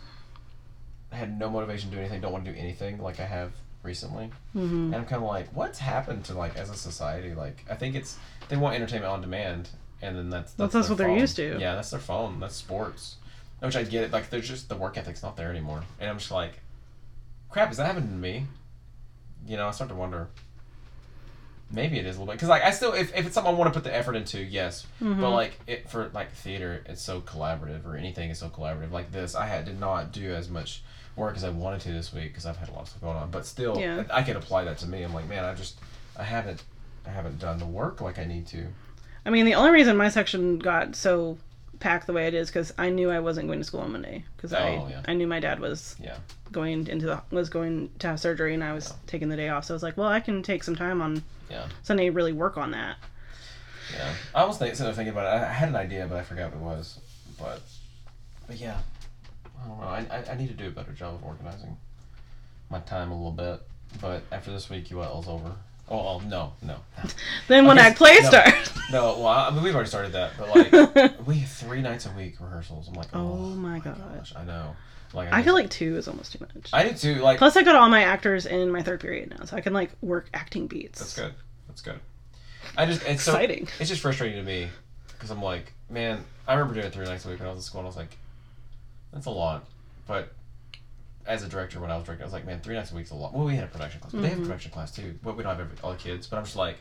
[SPEAKER 1] had no motivation to do anything, don't want to do anything like I have recently.
[SPEAKER 2] hmm
[SPEAKER 1] And I'm kind of like, what's happened to like as a society? Like, I think it's they want entertainment on demand, and then that's
[SPEAKER 2] That's-
[SPEAKER 1] that's,
[SPEAKER 2] what they're used to.
[SPEAKER 1] Yeah, that's their phone. That's sports, which I get it. Like, there's just the work ethic's not there anymore, and I'm just like, crap, has that happened to me? You know, I start to wonder. Maybe it is a little bit because like I still if, if it's something I want to put the effort into, yes.
[SPEAKER 2] Mhm.
[SPEAKER 1] But like it for like theater, it's so collaborative or anything is so collaborative. Like this, I had did not do as much work as I wanted to this week because I've had a lot of stuff going on. But still,
[SPEAKER 2] Yeah.
[SPEAKER 1] I could apply that to me. I'm like, man, I just I haven't I haven't done the work like I need to.
[SPEAKER 2] I mean, the only reason my section got so packed the way it is because I knew I wasn't going to school on Monday because
[SPEAKER 1] Oh,
[SPEAKER 2] I
[SPEAKER 1] yeah.
[SPEAKER 2] I knew my dad was
[SPEAKER 1] Yeah.
[SPEAKER 2] going into the was going to have surgery and I was
[SPEAKER 1] Yeah.
[SPEAKER 2] taking the day off. So I was like, well, I can take some time on
[SPEAKER 1] Yeah.
[SPEAKER 2] Sunday to really work on that.
[SPEAKER 1] Yeah. I was think, sitting there thinking about it. I I had an idea, but I forgot what it was. But but yeah, I don't know. I, I, I need to do a better job of organizing my time a little bit. But after this week, UIL's over. Oh, oh no, no.
[SPEAKER 2] Then when I play
[SPEAKER 1] no.
[SPEAKER 2] starts.
[SPEAKER 1] No, well, I I mean, we've already started that, but like, we have three nights a week rehearsals. I'm like, oh,
[SPEAKER 2] Oh my gosh.
[SPEAKER 1] I know. Like,
[SPEAKER 2] I
[SPEAKER 1] just-
[SPEAKER 2] feel like two is almost too much.
[SPEAKER 1] I do too. Like,
[SPEAKER 2] Plus, I got all my actors in my third period now, so I can like work acting beats.
[SPEAKER 1] that's good. That's good. I just it's
[SPEAKER 2] Exciting.
[SPEAKER 1] so it's just frustrating to me because I'm like, man, I remember doing it three nights a week when I was in school, and I was like, that's a lot. But as a director, when I was directing, I was like, man, three nights a week's a lot. Well, we had a production class, but they have a
[SPEAKER 2] Mhm.
[SPEAKER 1] production class too, but we don't have every, all the kids. But I'm just like,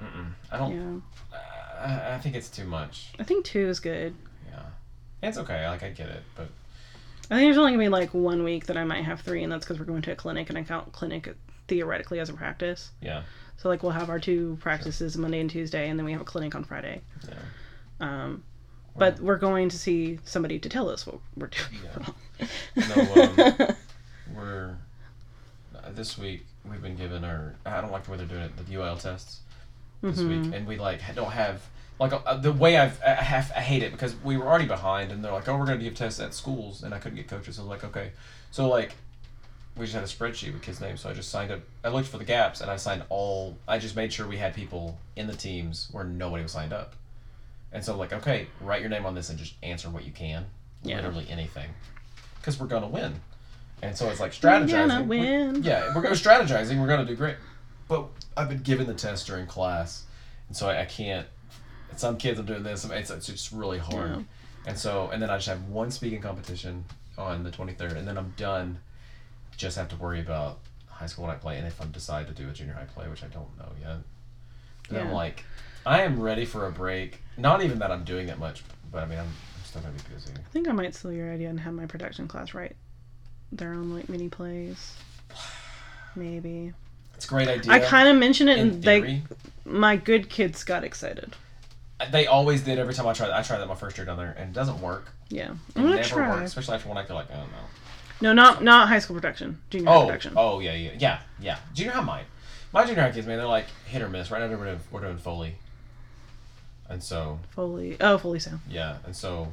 [SPEAKER 1] Mm-mm. I don't.
[SPEAKER 2] Yeah,
[SPEAKER 1] I, I think it's too much.
[SPEAKER 2] I think two is good.
[SPEAKER 1] Yeah. It's okay. Like I get it, but
[SPEAKER 2] I think there's only gonna be like one week that I might have three, and that's because we're going to a clinic, and I count clinic theoretically as a practice.
[SPEAKER 1] yeah,
[SPEAKER 2] So like we'll have our two practices Monday and Tuesday, and then we have a clinic on Friday.
[SPEAKER 1] yeah.
[SPEAKER 2] Um, but we're going to see somebody to tell us what we're doing.
[SPEAKER 1] Yeah. No, um, we're uh, this week we've been given our I don't like the way they're doing it the UIL tests this
[SPEAKER 2] Mm-hmm.
[SPEAKER 1] week and we like don't have like uh, the way I've I, have, I hate it because we were already behind and they're like oh we're gonna give tests at schools and I couldn't get coaches so I was like okay so like we just had a spreadsheet with kids' names so I just signed up I looked for the gaps and I signed all I just made sure we had people in the teams where nobody was signed up and so like okay write your name on this and just answer what you can
[SPEAKER 2] Yeah.
[SPEAKER 1] literally anything because we're gonna win and so it's like strategizing.
[SPEAKER 2] We're
[SPEAKER 1] gonna
[SPEAKER 2] win.
[SPEAKER 1] yeah, we're going to strategizing. We're going to do great. But I've been given the test during class, and so I, I can't. Some kids I'm doing this. It's, it's just really hard.
[SPEAKER 2] Yeah.
[SPEAKER 1] And so, and then I just have one speaking competition on the 23rd, and then I'm done. Just have to worry about high school when I play, and if I decide to do a junior high play, which I don't know yet. But I'm like, I am ready for a break. Not even that I'm doing that much, but I mean, I'm, I'm still going to be busy.
[SPEAKER 2] I think I might steal your idea and have my production class write their own like mini plays. Maybe.
[SPEAKER 1] It's a great idea.
[SPEAKER 2] I kind of mentioned it,
[SPEAKER 1] in
[SPEAKER 2] and they, my good kids got excited.
[SPEAKER 1] Uh, they always did every time I tried. I tried that my first year down there, and it doesn't work.
[SPEAKER 2] Yeah, I'm gonna
[SPEAKER 1] never
[SPEAKER 2] try.
[SPEAKER 1] works, especially after when I feel like, oh no.
[SPEAKER 2] No, not not high school production, junior high
[SPEAKER 1] Oh,
[SPEAKER 2] production.
[SPEAKER 1] oh yeah, yeah, yeah, yeah. Junior high might. My junior high kids, man, they're like hit or miss. Right now, we're doing, we're doing Foley, and so
[SPEAKER 2] Foley. Oh, Foley sound.
[SPEAKER 1] yeah, and so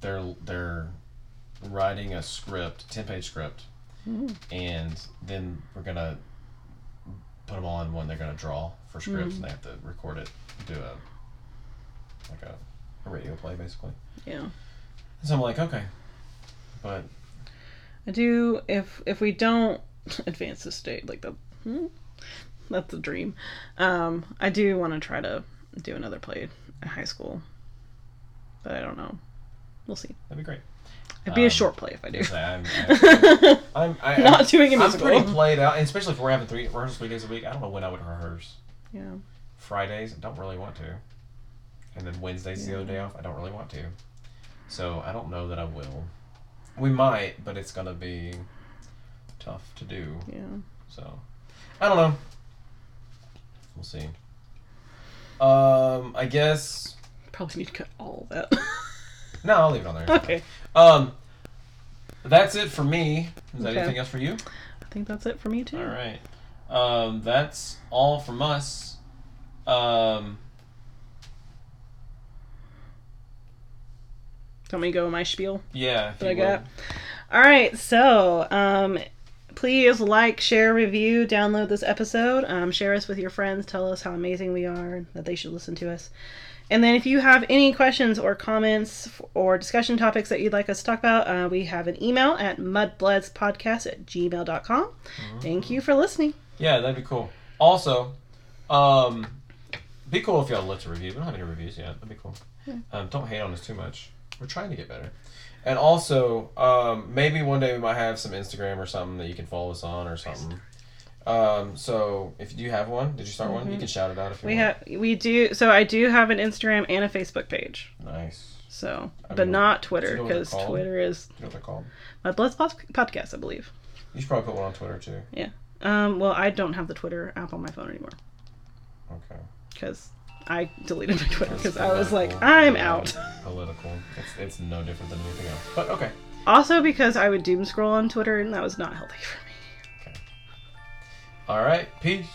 [SPEAKER 1] they're they're writing a script, ten page script,
[SPEAKER 2] Mm-hmm.
[SPEAKER 1] and then we're gonna put them all in one. They're gonna draw for scripts, and they have to record it, do a like a, a radio play, basically.
[SPEAKER 2] Yeah.
[SPEAKER 1] So I'm like, okay, but
[SPEAKER 2] I do if if we don't advance the state like the hmm, that's the dream. Um, I do want to try to do another play high school, but I don't know. We'll see.
[SPEAKER 1] that'd be great.
[SPEAKER 2] It'd be a
[SPEAKER 1] Um,
[SPEAKER 2] short play if I do.
[SPEAKER 1] I'm, I'm, I'm,
[SPEAKER 2] Not doing a
[SPEAKER 1] I'm pretty played out, especially if we're having three rehearsals three days a week. I don't know when I would rehearse.
[SPEAKER 2] Yeah.
[SPEAKER 1] Fridays, I don't really want to, and then Wednesdays the other day off. I don't really want to, so I don't know that I will. We might, but it's gonna be tough to do.
[SPEAKER 2] Yeah.
[SPEAKER 1] So I don't know. We'll see. Um, I guess
[SPEAKER 2] Probably need to cut all of that.
[SPEAKER 1] no. I'll leave it on there.
[SPEAKER 2] okay.
[SPEAKER 1] Um, that's it for me. Is that anything else for you?
[SPEAKER 2] I think that's it for me too.
[SPEAKER 1] All right. Um, that's all from us. Um,
[SPEAKER 2] Want me go with my spiel?
[SPEAKER 1] yeah. If
[SPEAKER 2] that I got. All right, so um, please like, share, review, download this episode, um, share us with your friends, tell us how amazing we are, that they should listen to us. And then if you have any questions or comments or discussion topics that you'd like us to talk about, uh, we have an email at mudbloodspodcast at gmail.com. Thank you for listening.
[SPEAKER 1] Yeah, that'd be cool. Also, um, be cool if y'all left a review. We don't have any reviews yet. That'd be cool. Um, don't hate on us too much. We're trying to get better. And also, um, maybe one day we might have some Instagram or something that you can follow us on or something. Um, so if you have one, did you start one? You can shout it out if you
[SPEAKER 2] We
[SPEAKER 1] want.
[SPEAKER 2] have we do so I do have an Instagram and a Facebook page.
[SPEAKER 1] Nice.
[SPEAKER 2] So,
[SPEAKER 1] I
[SPEAKER 2] but
[SPEAKER 1] mean,
[SPEAKER 2] not Twitter
[SPEAKER 1] you know
[SPEAKER 2] because? Twitter is
[SPEAKER 1] you know what they're called?
[SPEAKER 2] Mudbloods Pod- podcast, I believe.
[SPEAKER 1] You should probably put one on Twitter too. Yeah.
[SPEAKER 2] Um, well, I don't have the Twitter app on my phone anymore
[SPEAKER 1] Okay.
[SPEAKER 2] because I deleted my Twitter because I was like, I'm out.
[SPEAKER 1] Political. It's, it's no different than anything else. But okay.
[SPEAKER 2] Also because I would doom scroll on Twitter and that was not healthy for me. Okay.
[SPEAKER 1] All right. Peace.